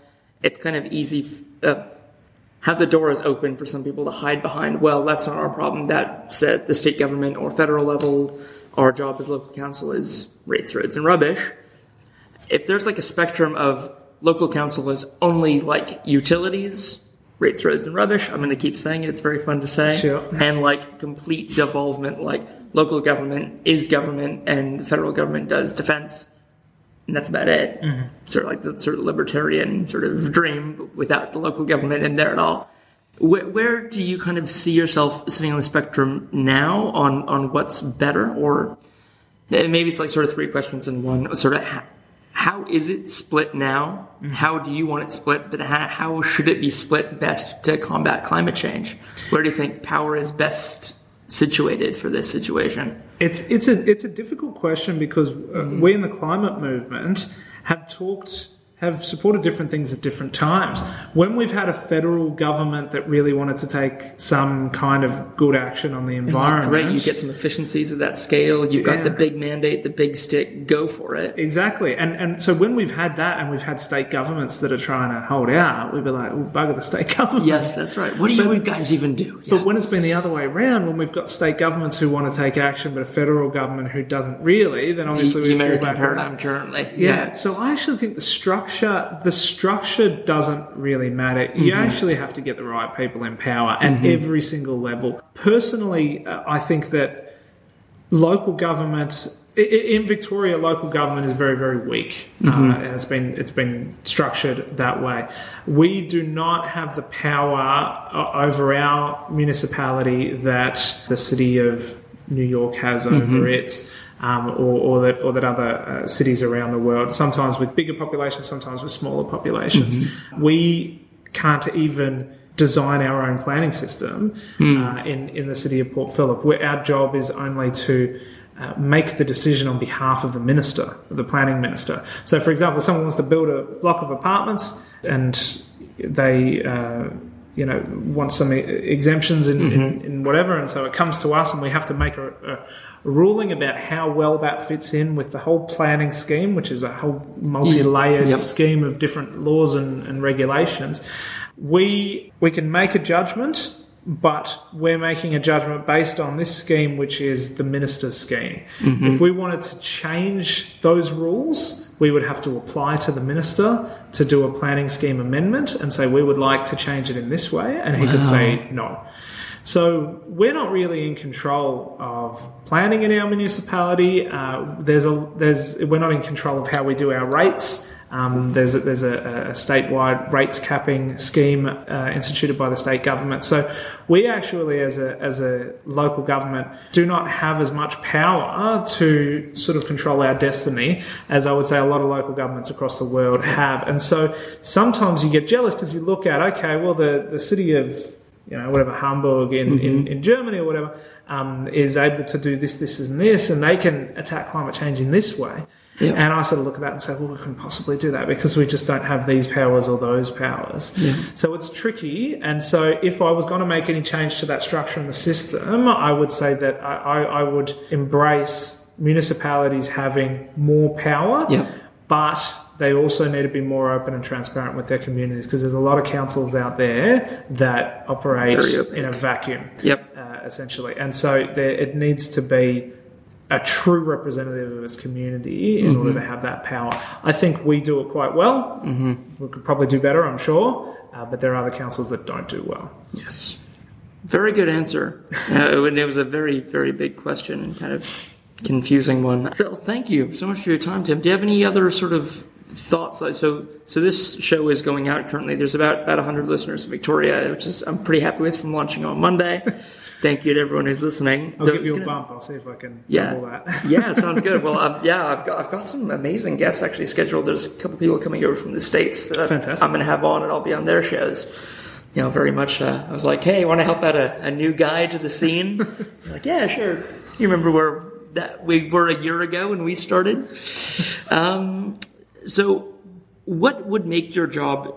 it's kind of easy, f- uh, how the doors open for some people to hide behind. Well, that's not our problem. That's at the state government or federal level. Our job as local council is rates, roads, and rubbish. If there's like a spectrum of local council is only like utilities, rates, roads, and rubbish. I'm going to keep saying it. It's very fun to say. Sure. And like complete devolvement, like local government is government and the federal government does defense. And that's about it. Mm-hmm. Sort of like the sort of libertarian sort of dream but without the local government in there at all. Where, where do you kind of see yourself sitting on the spectrum now on, on what's better? Or maybe it's like sort of three questions in one. Sort of how, how is it split now? Mm-hmm. How do you want it split? But how, how should it be split best to combat climate change? Where do you think power is best situated for this situation? It's it's a it's a difficult question because uh, we in the climate movement have talked have supported different things at different times. When we've had a federal government that really wanted to take some kind of good action on the environment, Great, you get some efficiencies at that scale. You've got Yeah. the big mandate, the big stick. Go for it. Exactly, and and so when we've had that, and we've had state governments that are trying to hold out, we'd be like, well, bugger the state government. Yes, that's right. What do you But- guys even do? Yeah. But when it's been the other way around, when we've got state governments who want to take action, but a federal government who doesn't really, then obviously the we fall American paradigm currently. Yeah. so I actually think the structure, the structure doesn't really matter. You mm-hmm. actually have to get the right people in power at mm-hmm. every single level. Personally, uh, I think that local government i- i- in Victoria, local government is very, very weak, mm-hmm. uh, and it's been it's been structured that way. We do not have the power uh, over our municipality that the city of New York has over its. Um, or, or that or that other uh, cities around the world, sometimes with bigger populations, sometimes with smaller populations. We can't even design our own planning system uh, in in the city of Port Phillip. Where our job is only to uh, make the decision on behalf of the minister, of the planning minister. So, for example, someone wants to build a block of apartments and they. Uh, you know, want some e- exemptions in, in, in whatever, and so it comes to us, and we have to make a, a ruling about how well that fits in with the whole planning scheme, which is a whole multi-layered Yep. scheme of different laws and, and regulations. We we can make a judgment, but we're making a judgment based on this scheme, which is the minister's scheme. Mm-hmm. If we wanted to change those rules, we would have to apply to the minister to do a planning scheme amendment and say we would like to change it in this way, and he could say no. So we're not really in control of planning in our municipality. Uh, there's a there's we're not in control of how we do our rates. Um, there's a, there's a, a statewide rates capping scheme uh, instituted by the state government. So we actually, as a as a local government, do not have as much power to sort of control our destiny as I would say a lot of local governments across the world have. And so sometimes you get jealous because you look at okay, well the the city of you know, whatever Hamburg in, in, in Germany or whatever, um, is able to do this, this, and this, and they can attack climate change in this way. Yep. And I sort of look at that and say, well, we couldn't possibly do that because we just don't have these powers or those powers. So it's tricky. And so if I was going to make any change to that structure in the system, I would say that I, I, I would embrace municipalities having more power Yep. but they also need to be more open and transparent with their communities because there's a lot of councils out there that operate in a vacuum, Yep. uh, essentially. And so there, it needs to be a true representative of its community in order to have that power. I think we do it quite well. Mm-hmm. We could probably do better, I'm sure, uh, but there are other councils that don't do well. Yes. Very good answer. uh, it was a very, very big question and kind of confusing one. Phil, thank you so much for your time, Tim. Do you have any other sort of thoughts? So, so this show is going out currently. There's about about 100 listeners in Victoria, which is I'm pretty happy with from launching on Monday. Thank you to everyone who's listening. I'll give you a bump. I'll see if I can yeah. that. yeah, sounds good. Well, um, yeah, I've got I've got some amazing guests actually scheduled. There's a couple people coming over from the states that Fantastic. I'm going to have on, and I'll be on their shows. You know, very much. Uh, I was like, hey, want to help out a, a new guy to the scene? like, yeah, sure. You remember where that we were a year ago when we started? Um, so, what would make your job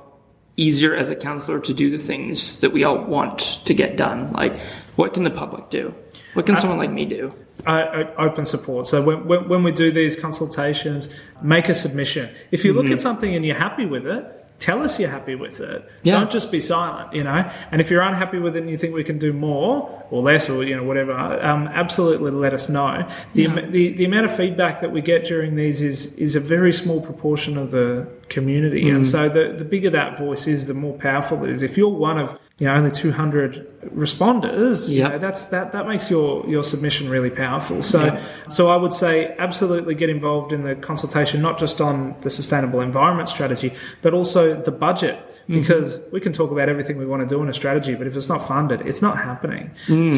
easier as a counselor to do the things that we all want to get done? Like, what can the public do? What can someone like me do? Uh, open support. So when, when, when we do these consultations, make a submission. If you look Mm-hmm. at something and you're happy with it, tell us you're happy with it. Yeah. Don't just be silent, you know. And if you're unhappy with it and you think we can do more or less or you know whatever, um, absolutely let us know. The, am- the the amount of feedback that we get during these is is a very small proportion of the community, Mm. and so the the bigger that voice is, the more powerful it is. If you're one of you know only 200 responders, you know, that's that that makes your your submission really powerful. So Yeah. so I would say absolutely get involved in the consultation, not just on the sustainable environment strategy, but also the budget. Because we can talk about everything we want to do in a strategy, but if it's not funded, it's not happening.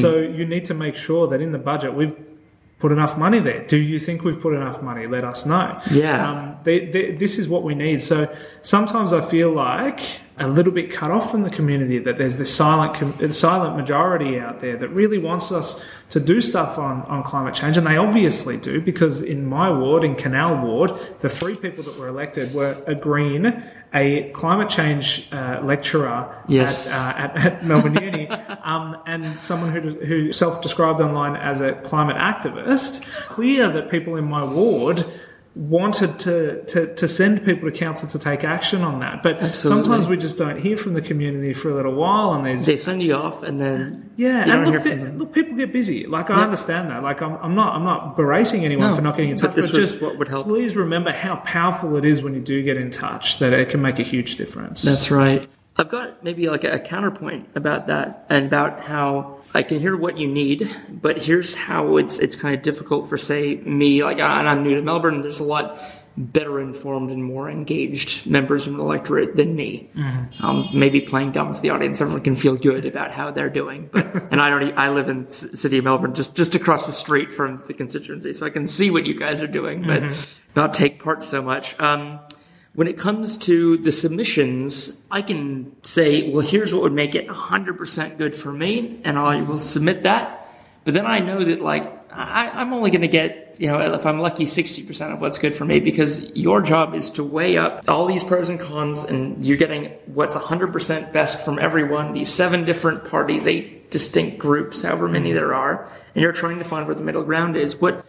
So you need to make sure that in the budget we've put enough money there. Do you think we've put enough money? Let us know. Yeah. Um, they, they, this is what we need. So sometimes I feel like a little bit cut off from the community that there's this silent com- silent majority out there that really wants us to do stuff on, on climate change and they obviously do because in my ward in canal ward the three people that were elected were a green a climate change uh, lecturer Yes. at, uh, at, at Melbourne Uni, um, and someone who, who self-described online as a climate activist. Clear that people in my ward wanted to, to, to send people to council to take action on that. But Absolutely. sometimes we just don't hear from the community for a little while, and there's They send you off, and then yeah, and look, hear pe- from them. look, people get busy. Like I Yeah. understand that. Like I'm, I'm not, I'm not berating anyone No, for not getting in but touch. this But just what would help. Please remember how powerful it is when you do get in touch. That it can make a huge difference. That's right. I've got maybe like a counterpoint about that and about how I can hear what you need, but here's how it's it's kind of difficult for say me like and I'm new to Melbourne. There's a lot better informed and more engaged members of an electorate than me. Um, maybe playing dumb with the audience, everyone can feel good about how they're doing. But and I already I live in c- city of Melbourne, just just across the street from the constituency, so I can see what you guys are doing, but not take part so much. Um, when it comes to the submissions, I can say, well, here's what would make it 100% good for me, and I will submit that. But then I know that, like, I, I'm only going to get, you know, if I'm lucky, 60% of what's good for me because your job is to weigh up all these pros and cons, and you're getting what's 100% best from everyone, these seven different parties, eight distinct groups, however many there are, and you're trying to find where the middle ground is. What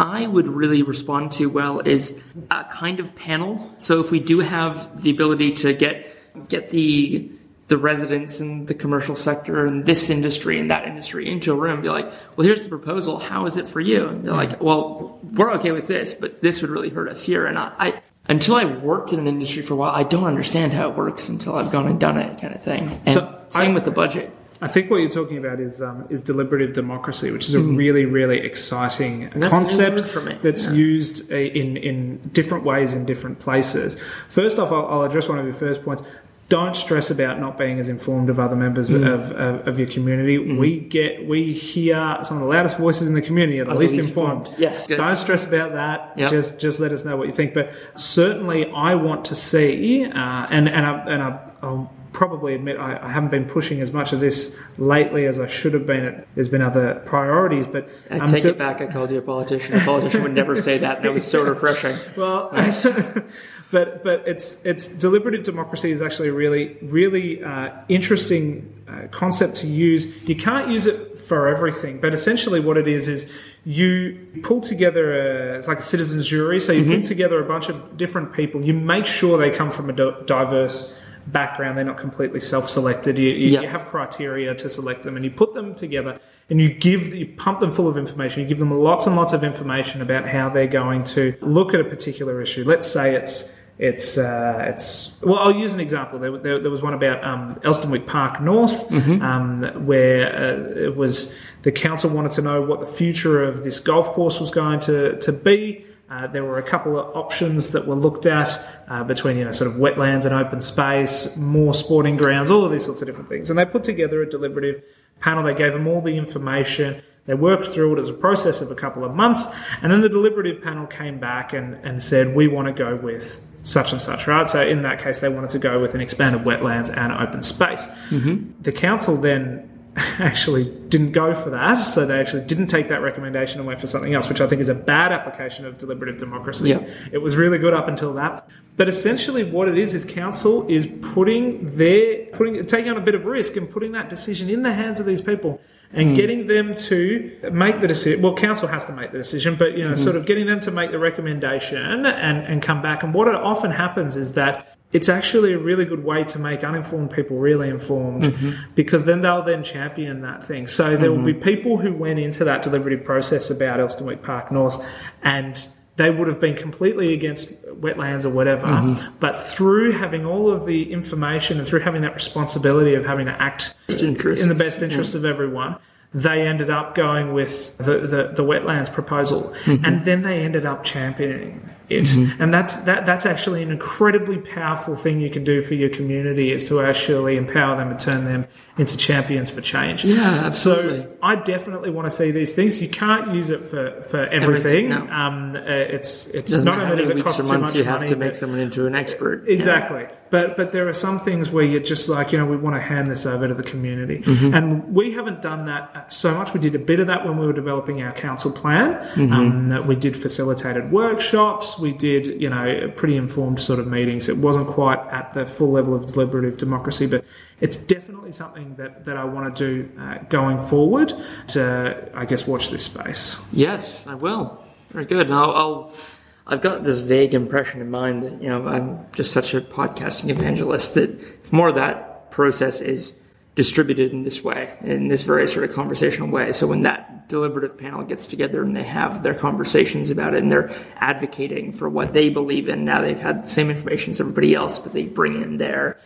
I would really respond to well is a kind of panel. So if we do have the ability to get get the the residents and the commercial sector and this industry and that industry into a room and be like, well, here's the proposal. How is it for you? And they're like, well, we're okay with this, but this would really hurt us here. And I, I until I worked in an industry for a while, I don't understand how it works until I've gone and done it kind of thing. And So same I- with the budget. I think what you're talking about is um, is deliberative democracy, which is a really really exciting concept that's Yeah. used uh, in in different ways in different places. First off, I'll, I'll address one of your first points. Don't stress about not being as informed of other members Hmm. of, of, of your community. We get we hear some of the loudest voices in the community are the the least least informed. informed. Yes, good. Don't stress about that. Yep. Just just let us know what you think. But certainly, I want to see, uh, and and I, and I, I'll probably admit I, I haven't been pushing as much of this lately as I should have been. There's been other priorities, but I um, take de- it back. I called you a politician. A politician would never say that. That was so refreshing. Well, but but it's it's deliberative democracy is actually a really really uh, interesting uh, concept to use. You can't use it for everything, but essentially what it is is you pull together a, it's like a citizens jury. So you pull together a bunch of different people. You make sure they come from a diverse background. They're not completely self-selected. You, you, Yeah. you have criteria to select them, and you put them together, and you give you pump them full of information. You give them lots and lots of information about how they're going to look at a particular issue. Let's say it's It's uh, it's well. I'll use an example. There, there, there was one about um, Elsternwick Park North, um, where uh, it was the council wanted to know what the future of this golf course was going to to be. Uh, there were a couple of options that were looked at uh, between, you know, sort of wetlands and open space, more sporting grounds, all of these sorts of different things. And they put together a deliberative panel. They gave them all the information. They worked through it as a process of a couple of months. And then the deliberative panel came back and, and said, we want to go with such and such, right? So in that case, they wanted to go with an expanded wetlands and open space. The council then actually didn't go for that, so they actually didn't take that recommendation and went for something else, which I think is a bad application of deliberative democracy. Yeah. It was really good up until that. But essentially what it is is council is putting their putting taking on a bit of risk and putting that decision in the hands of these people and hmm. getting them to make the decision. Well, council has to make the decision, but you know, hmm. sort of getting them to make the recommendation and, and come back. And what often happens is that it's actually a really good way to make uninformed people really informed mm-hmm. because then they'll then champion that thing. So there will be mm-hmm. people who went into that deliberative process about Elsternwick Park North and they would have been completely against wetlands or whatever. Mm-hmm. But through having all of the information and through having that responsibility of having to act in the best interest of everyone, they ended up going with the, the, the wetlands proposal, and then they ended up championing it. And that's that that's actually an incredibly powerful thing you can do for your community is to actually empower them and turn them into champions for change. Yeah, absolutely. So I definitely want to see these things. You can't use it for, for everything. Everything, no. Um, uh, it's it's Doesn't not only does it cost too much you have money, to make someone into an expert. Exactly. But but there are some things where you're just like, you know, we want to hand this over to the community. Mm-hmm. And we haven't done that so much. We did a bit of that when we were developing our council plan. Mm-hmm. Um, we did facilitated workshops. We did, you know, pretty informed sort of meetings. It wasn't quite at the full level of deliberative democracy, but it's definitely something that, that I want to do uh, going forward to, I guess, watch this space. Yes, I will. Very good. And I'll, I'll, I've got this vague impression in mind that, you know, I'm just such a podcasting evangelist that if more of that process is distributed in this way, in this very sort of conversational way. So when that deliberative panel gets together and they have their conversations about it and they're advocating for what they believe in, now they've had the same information as everybody else, but they bring in their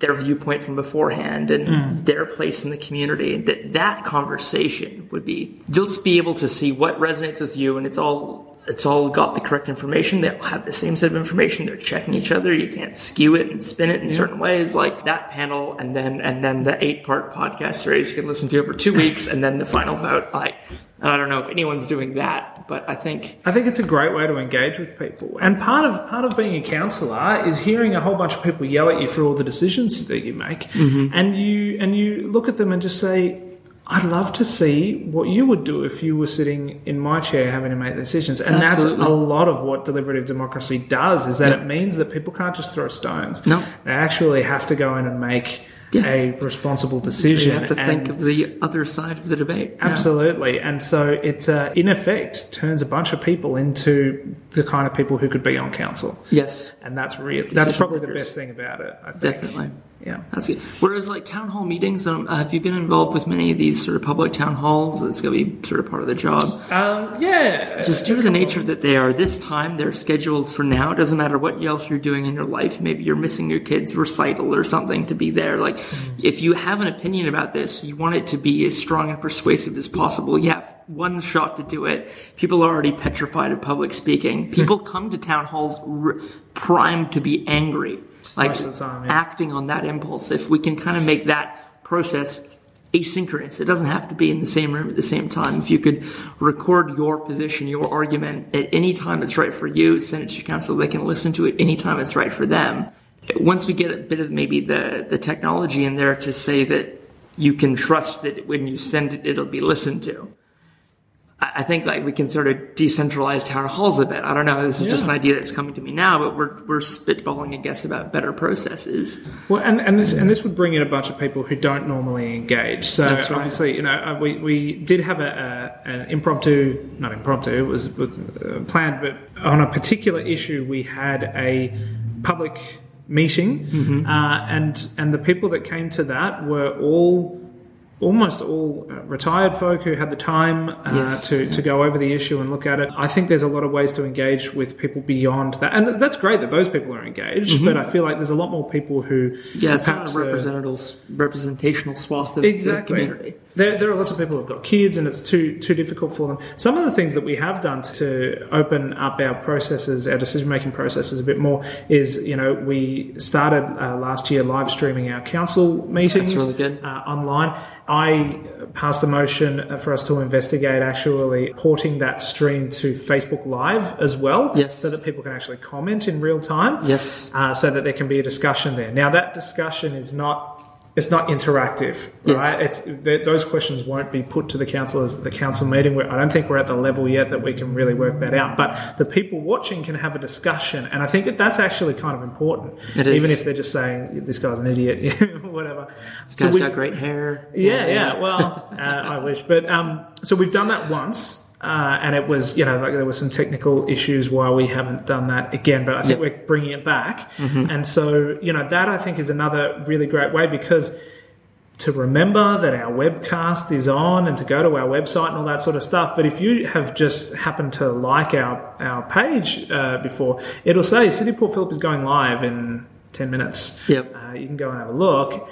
their viewpoint from beforehand and mm. their place in the community. That that conversation would be you'll just be able to see what resonates with you, and it's all it's all got the correct information. They all have the same set of information. They're checking each other. You can't skew it and spin it in certain ways. Like that panel, and then and then the eight part podcast series you can listen to over two weeks, and then the final vote. Like I don't know if anyone's doing that, but I think I think it's a great way to engage with people. And part of part of being a counsellor is hearing a whole bunch of people yell at you for all the decisions that you make, Mm-hmm. and you and you look at them and just say, "I'd love to see what you would do if you were sitting in my chair having to make decisions." And Absolutely. that's a lot of what deliberative democracy does. Is that it means that people can't just throw stones. No. they actually have to go in and make. Yeah. A responsible decision. you have to and- think of the other side of the debate. Yeah. Absolutely. And so it, uh, in effect, turns a bunch of people into the kind of people who could be on council. Yes, And that's really, that's probably the best thing about it, I think. definitely. Yeah. That's good. Whereas, like town hall meetings, um, have you been involved with many of these sort of public town halls? It's going to be sort of part of the job. Um, yeah. Just due to the nature that they are this time, they're scheduled for now. It doesn't matter what else you're doing in your life. Maybe you're missing your kid's recital or something to be there. Like, if you have an opinion about this, you want it to be as strong and persuasive as possible. You have one shot to do it. People are already petrified of public speaking. People come to town halls r- primed to be angry. Like, time, yeah. acting on that impulse. If we can kind of make that process asynchronous, it doesn't have to be in the same room at the same time. If you could record your position, your argument at any time it's right for you, send it to your council, they can listen to it anytime it's right for them. Once we get a bit of maybe the, the technology in there to say that you can trust that when you send it, it'll be listened to. I think like we can sort of decentralize town halls a bit. I don't know. This is just an idea that's coming to me now, but we're we're spitballing, I guess, about better processes. Well, and, and this and this would bring in a bunch of people who don't normally engage. So That's right. obviously, you know, uh, we, we did have a, a an impromptu, not impromptu, it was, was uh, planned, but on a particular issue, we had a public meeting, Mm-hmm. uh, and and the people that came to that were all almost all uh, retired folk who had the time uh, Yes, to, to go over the issue and look at it. I think there's a lot of ways to engage with people beyond that. And that's great that those people are engaged, but I feel like there's a lot more people who. Mm-hmm. Yeah, it's not a are- representational, representational swath of Exactly. the community. There, there are lots of people who've got kids, and it's too too difficult for them. Some of the things that we have done to open up our processes, our decision making processes a bit more, is you know we started uh, last year live streaming our council meetings really. Uh, online. I passed a motion for us to investigate actually porting that stream to Facebook Live as well, Yes. so that people can actually comment in real time Yes. uh, so that there can be a discussion there. Now that discussion is not it's not interactive, Yes. right? It's th- those questions won't be put to the councillors at the council meeting. Where I don't think we're at the level yet that we can really work that out. But the people watching can have a discussion, and I think that that's actually kind of important, It is. even if they're just saying this guy's an idiot, whatever. This guy's we- got great hair. yeah, yeah. Well, uh, I wish, but um, so we've done that once, uh, and it was you know like there were some technical issues why we haven't done that again. But I think Yep. we're bringing it back, and so you know that I think is another really great way because to remember that our webcast is on and to go to our website and all that sort of stuff. But if you have just happened to like our, our page uh, before, it'll say City Port Phillip is going live in 10 minutes. Yep. Uh, you can go and have a look.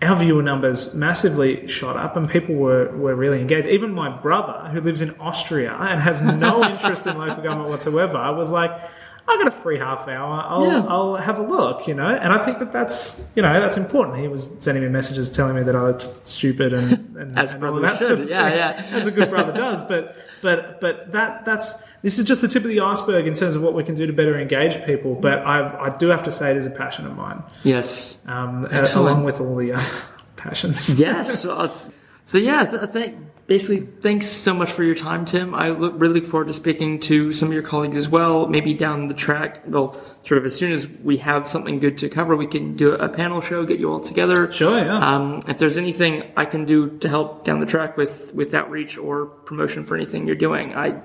Our viewer numbers massively shot up and people were, were really engaged. Even my brother, who lives in Austria and has no interest in local government whatsoever, was like, I got a free half hour. I'll, Yeah. I'll have a look, you know. And I think that that's, you know, that's important. He was sending me messages telling me that I looked stupid and, and As and all brothers that sort of should. Yeah, yeah. as a good brother does. But but but that that's this is just the tip of the iceberg in terms of what we can do to better engage people. But I've, I do have to say it is a passion of mine, Yes. um, along with all the other passions. yes. So, it's- so yeah, th- th- basically, thanks so much for your time, Tim. I look, really look forward to speaking to some of your colleagues as well. Maybe down the track, well, sort of as soon as we have something good to cover, we can do a panel show, get you all together. Sure, yeah. Um, if there's anything I can do to help down the track with with outreach or promotion for anything you're doing, I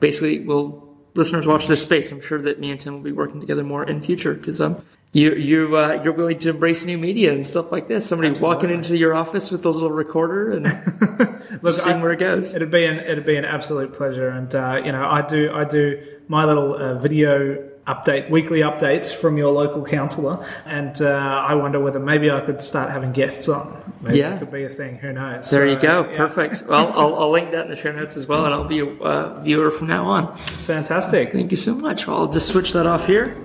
basically will. Listeners watch this space. I'm sure that me and Tim will be working together more in future because um, you you uh, you're willing to embrace new media and stuff like this. Somebody walking into your office with a little recorder and Look, seeing I- where it goes. It'd be an it'd be an absolute pleasure, and uh, you know I do I do my little uh, video update weekly updates from your local councillor, and uh, I wonder whether maybe I could start having guests on. Maybe Yeah. it could be a thing. Who knows? There you go. yeah. Perfect. Well, I'll, I'll link that in the show notes as well, and I'll be a uh, viewer from now on. Fantastic. Thank you so much. I'll just switch that off here.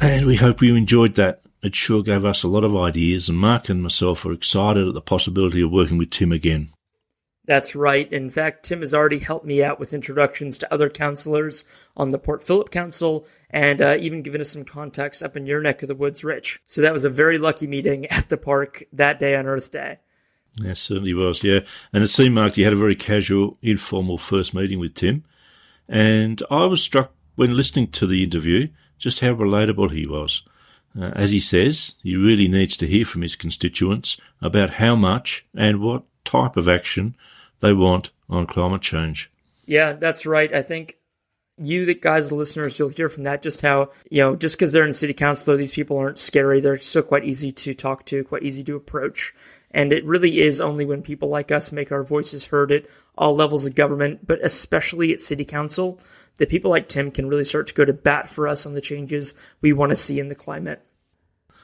And we hope you enjoyed that. It sure gave us a lot of ideas, and Mark and myself are excited at the possibility of working with Tim again. That's right. In fact, Tim has already helped me out with introductions to other councillors on the Port Phillip Council and uh, even given us some contacts up in your neck of the woods, Rich. So that was a very lucky meeting at the park that day on Earth Day. Yes, certainly was, yeah. And it seemed, Mark, you had a very casual, informal first meeting with Tim. And I was struck when listening to the interview just how relatable he was. Uh, as he says, he really needs to hear from his constituents about how much and what type of action they want on climate change. Yeah, that's right. I think you, the guys, the listeners, you'll hear from that just how, you know, just because they're in city council, these people aren't scary. They're still quite easy to talk to, quite easy to approach. And it really is only when people like us make our voices heard at all levels of government, but especially at city council, that people like Tim can really start to go to bat for us on the changes we want to see in the climate.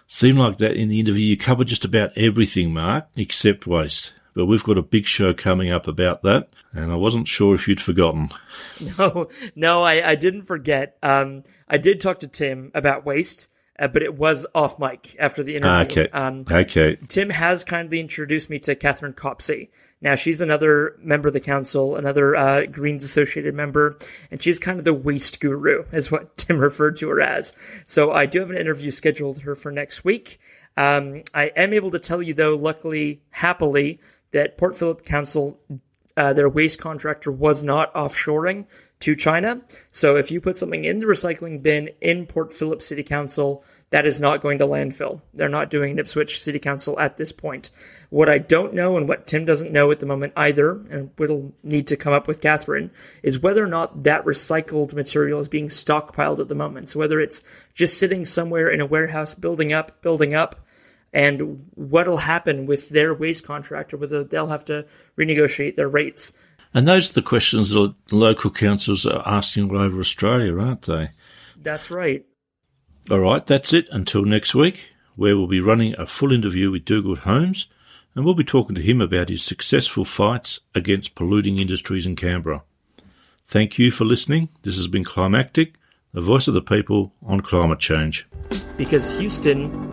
Seemed like that in the interview you covered just about everything, Mark, except waste. But we've got a big show coming up about that, and I wasn't sure if you'd forgotten. No, no, I, I didn't forget. Um, I did talk to Tim about waste, uh, but it was off mic after the interview. Okay. Um, Okay. Tim has kindly introduced me to Katherine Copsey. Now, she's another member of the council, another uh, Greens Associated member, and she's kind of the waste guru, is what Tim referred to her as. So I do have an interview scheduled her for next week. Um, I am able to tell you, though, luckily, happily, that Port Phillip Council, uh, their waste contractor was not offshoring to China. So if you put something in the recycling bin in Port Phillip City Council, that is not going to landfill. They're not doing it Ipswich City Council at this point. What I don't know and what Tim doesn't know at the moment either, and we'll need to come up with Katherine, is whether or not that recycled material is being stockpiled at the moment. So whether it's just sitting somewhere in a warehouse building up, building up, and what'll happen with their waste contract or whether they'll have to renegotiate their rates. And those are the questions that local councils are asking all over Australia, aren't they? That's right. All right, that's it until next week, where we'll be running a full interview with Dougald Holmes, and we'll be talking to him about his successful fights against polluting industries in Canberra. Thank you for listening. This has been Climactic, the voice of the people on climate change. Because Houston,